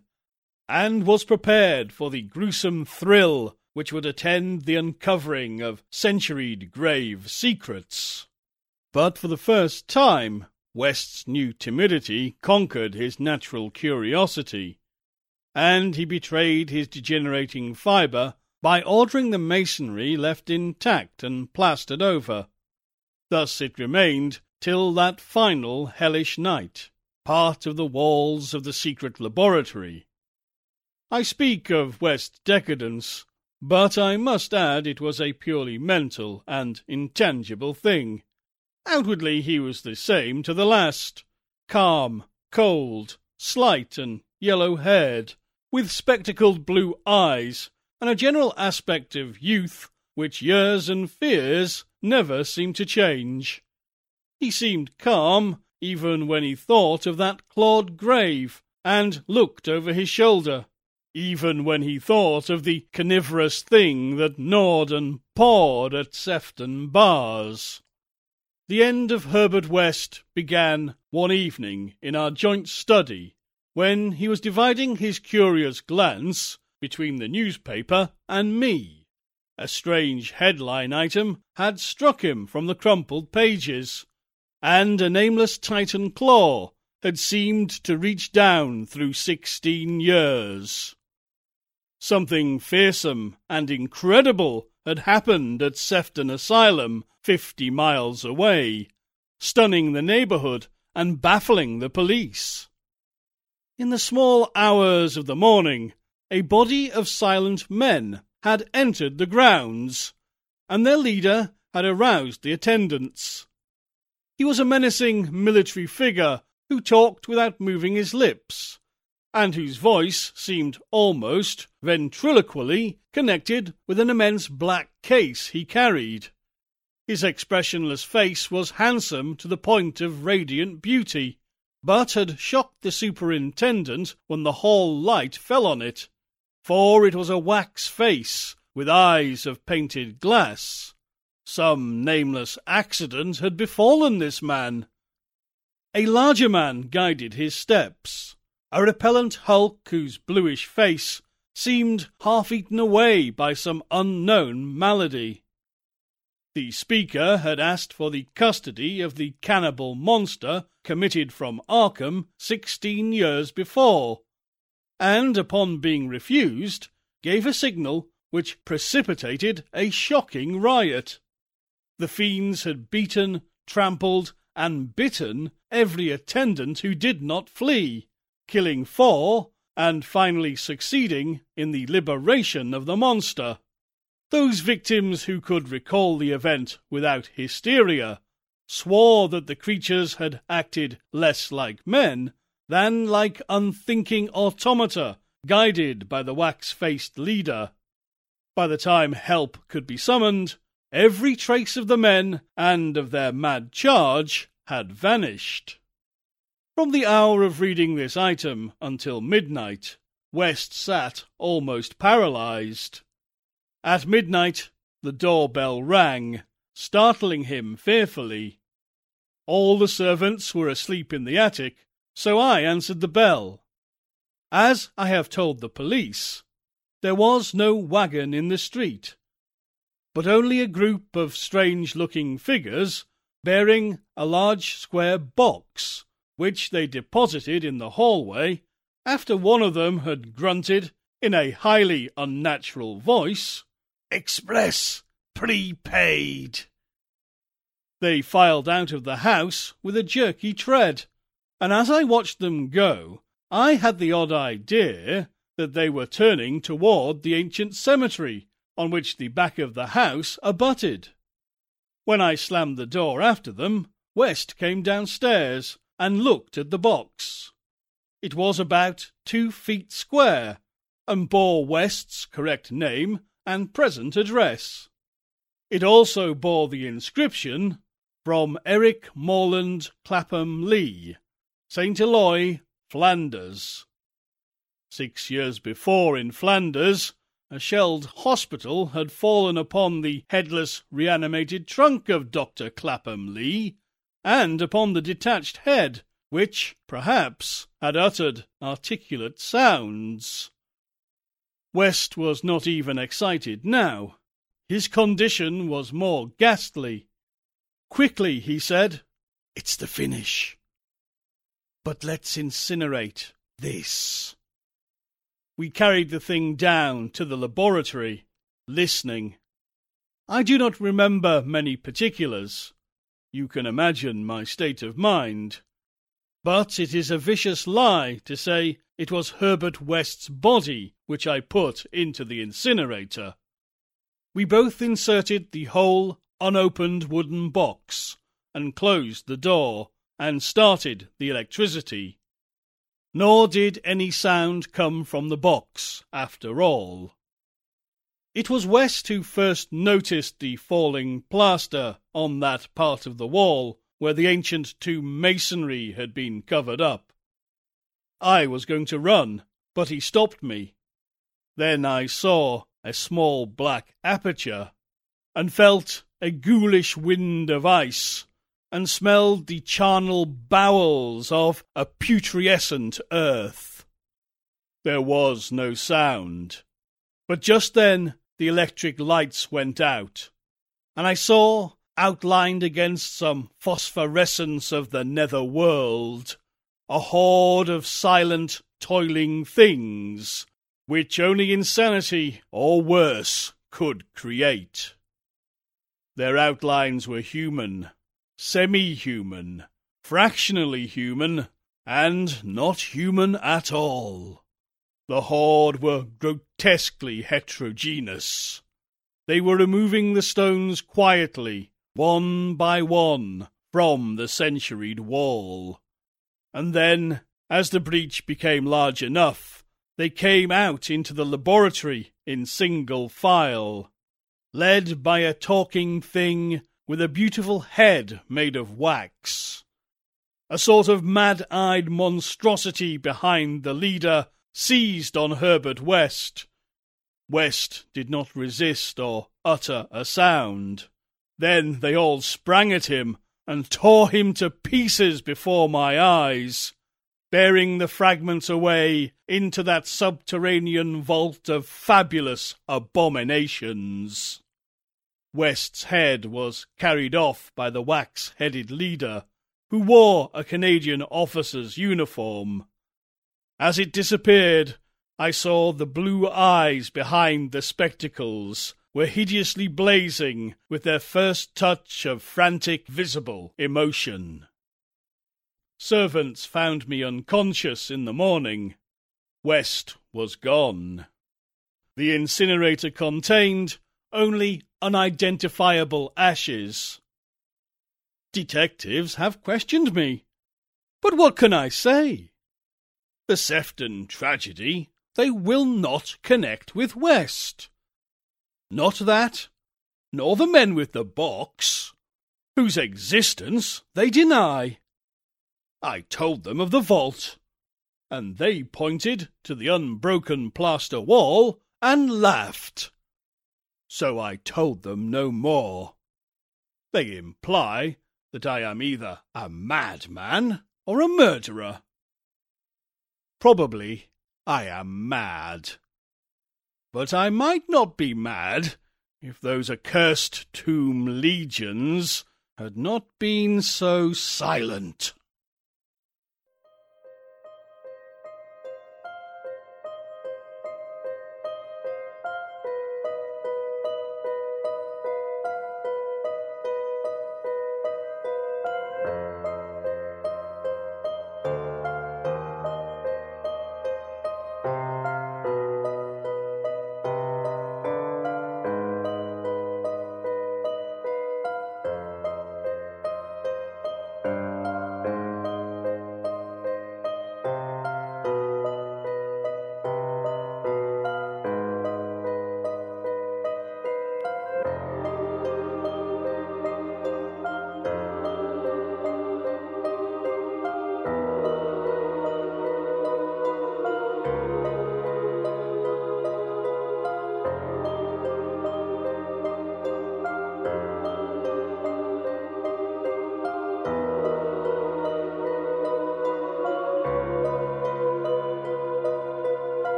and was prepared for the gruesome thrill which would attend the uncovering of centuried grave secrets. But for the first time, West's new timidity conquered his natural curiosity, and he betrayed his degenerating fibre by ordering the masonry left intact and plastered over. Thus it remained till that final hellish night, part of the walls of the secret laboratory. I speak of West decadence, but I must add it was a purely mental and intangible thing. Outwardly he was the same to the last calm, cold, slight, and yellow haired, with spectacled blue eyes, and a general aspect of youth which years and fears never seemed to change. He seemed calm even when he thought of that clawed grave and looked over his shoulder, even when he thought of the carnivorous thing that gnawed and pawed at Sefton bars. The end of Herbert West began one evening in our joint study when he was dividing his curious glance between the newspaper and me. A strange headline item had struck him from the crumpled pages, and a nameless Titan claw had seemed to reach down through sixteen years. Something fearsome and incredible had happened at Sefton Asylum, fifty miles away, stunning the neighborhood and baffling the police. In the small hours of the morning, a body of silent men had entered the grounds, and their leader had aroused the attendants. He was a menacing military figure who talked without moving his lips, and whose voice seemed almost ventriloquially connected with an immense black case he carried. His expressionless face was handsome to the point of radiant beauty, but had shocked the superintendent when the hall light fell on it, for it was a wax face with eyes of painted glass. Some nameless accident had befallen this man. A larger man guided his steps, a repellent hulk whose bluish face seemed half eaten away by some unknown malady. The speaker had asked for the custody of the cannibal monster committed from Arkham sixteen years before, and upon being refused, gave a signal which precipitated a shocking riot. The fiends had beaten, trampled, and bitten every attendant who did not flee, killing four, and finally succeeding in the liberation of the monster. Those victims who could recall the event without hysteria swore that the creatures had acted less like men than like unthinking automata guided by the wax faced leader. By the time help could be summoned, every trace of the men and of their mad charge had vanished. From the hour of reading this item until midnight, West sat almost paralyzed. At midnight, the doorbell rang, startling him fearfully. All the servants were asleep in the attic, so I answered the bell. As I have told the police, there was no wagon in the street, but only a group of strange looking figures bearing a large square box, which they deposited in the hallway after one of them had grunted in a highly unnatural voice. Express prepaid. They filed out of the house with a jerky tread, and as I watched them go, I had the odd idea that they were turning toward the ancient cemetery on which the back of the house abutted. When I slammed the door after them, West came downstairs and looked at the box. It was about two feet square and bore West's correct name and present address. It also bore the inscription from Eric Moreland Clapham Lee, St. Eloi, Flanders. Six years before in Flanders, a shelled hospital had fallen upon the headless, reanimated trunk of Dr. Clapham Lee, and upon the detached head, which, perhaps, had uttered articulate sounds. West was not even excited now. His condition was more ghastly. Quickly, he said, It's the finish. But let's incinerate this. We carried the thing down to the laboratory, listening. I do not remember many particulars. You can imagine my state of mind. But it is a vicious lie to say it was Herbert West's body which I put into the incinerator. We both inserted the whole unopened wooden box and closed the door and started the electricity. Nor did any sound come from the box after all. It was West who first noticed the falling plaster on that part of the wall where the ancient tomb masonry had been covered up. I was going to run, but he stopped me. Then I saw a small black aperture, and felt a ghoulish wind of ice, and smelled the charnel bowels of a putrescent earth. There was no sound, but just then the electric lights went out, and I saw, outlined against some phosphorescence of the nether world, a horde of silent, toiling things, which only insanity, or worse, could create. Their outlines were human, semi-human, fractionally human, and not human at all. The horde were grotesquely heterogeneous. They were removing the stones quietly, one by one, from the centuried wall. And then, as the breach became large enough, they came out into the laboratory in single file, led by a talking thing with a beautiful head made of wax. A sort of mad eyed monstrosity behind the leader seized on Herbert West. West did not resist or utter a sound. Then they all sprang at him and tore him to pieces before my eyes, bearing the fragments away into that subterranean vault of fabulous abominations. West's head was carried off by the wax headed leader, who wore a Canadian officer's uniform. As it disappeared, I saw the blue eyes behind the spectacles were hideously blazing with their first touch of frantic visible emotion. Servants found me unconscious in the morning. West was gone. The incinerator contained only unidentifiable ashes. Detectives have questioned me. But what can I say? The Sefton tragedy they will not connect with West. Not that, nor the men with the box, whose existence they deny. I told them of the vault, and they pointed to the unbroken plaster wall and laughed. So I told them no more. They imply that I am either a madman or a murderer. Probably I am mad. But I might not be mad if those accursed tomb legions had not been so silent.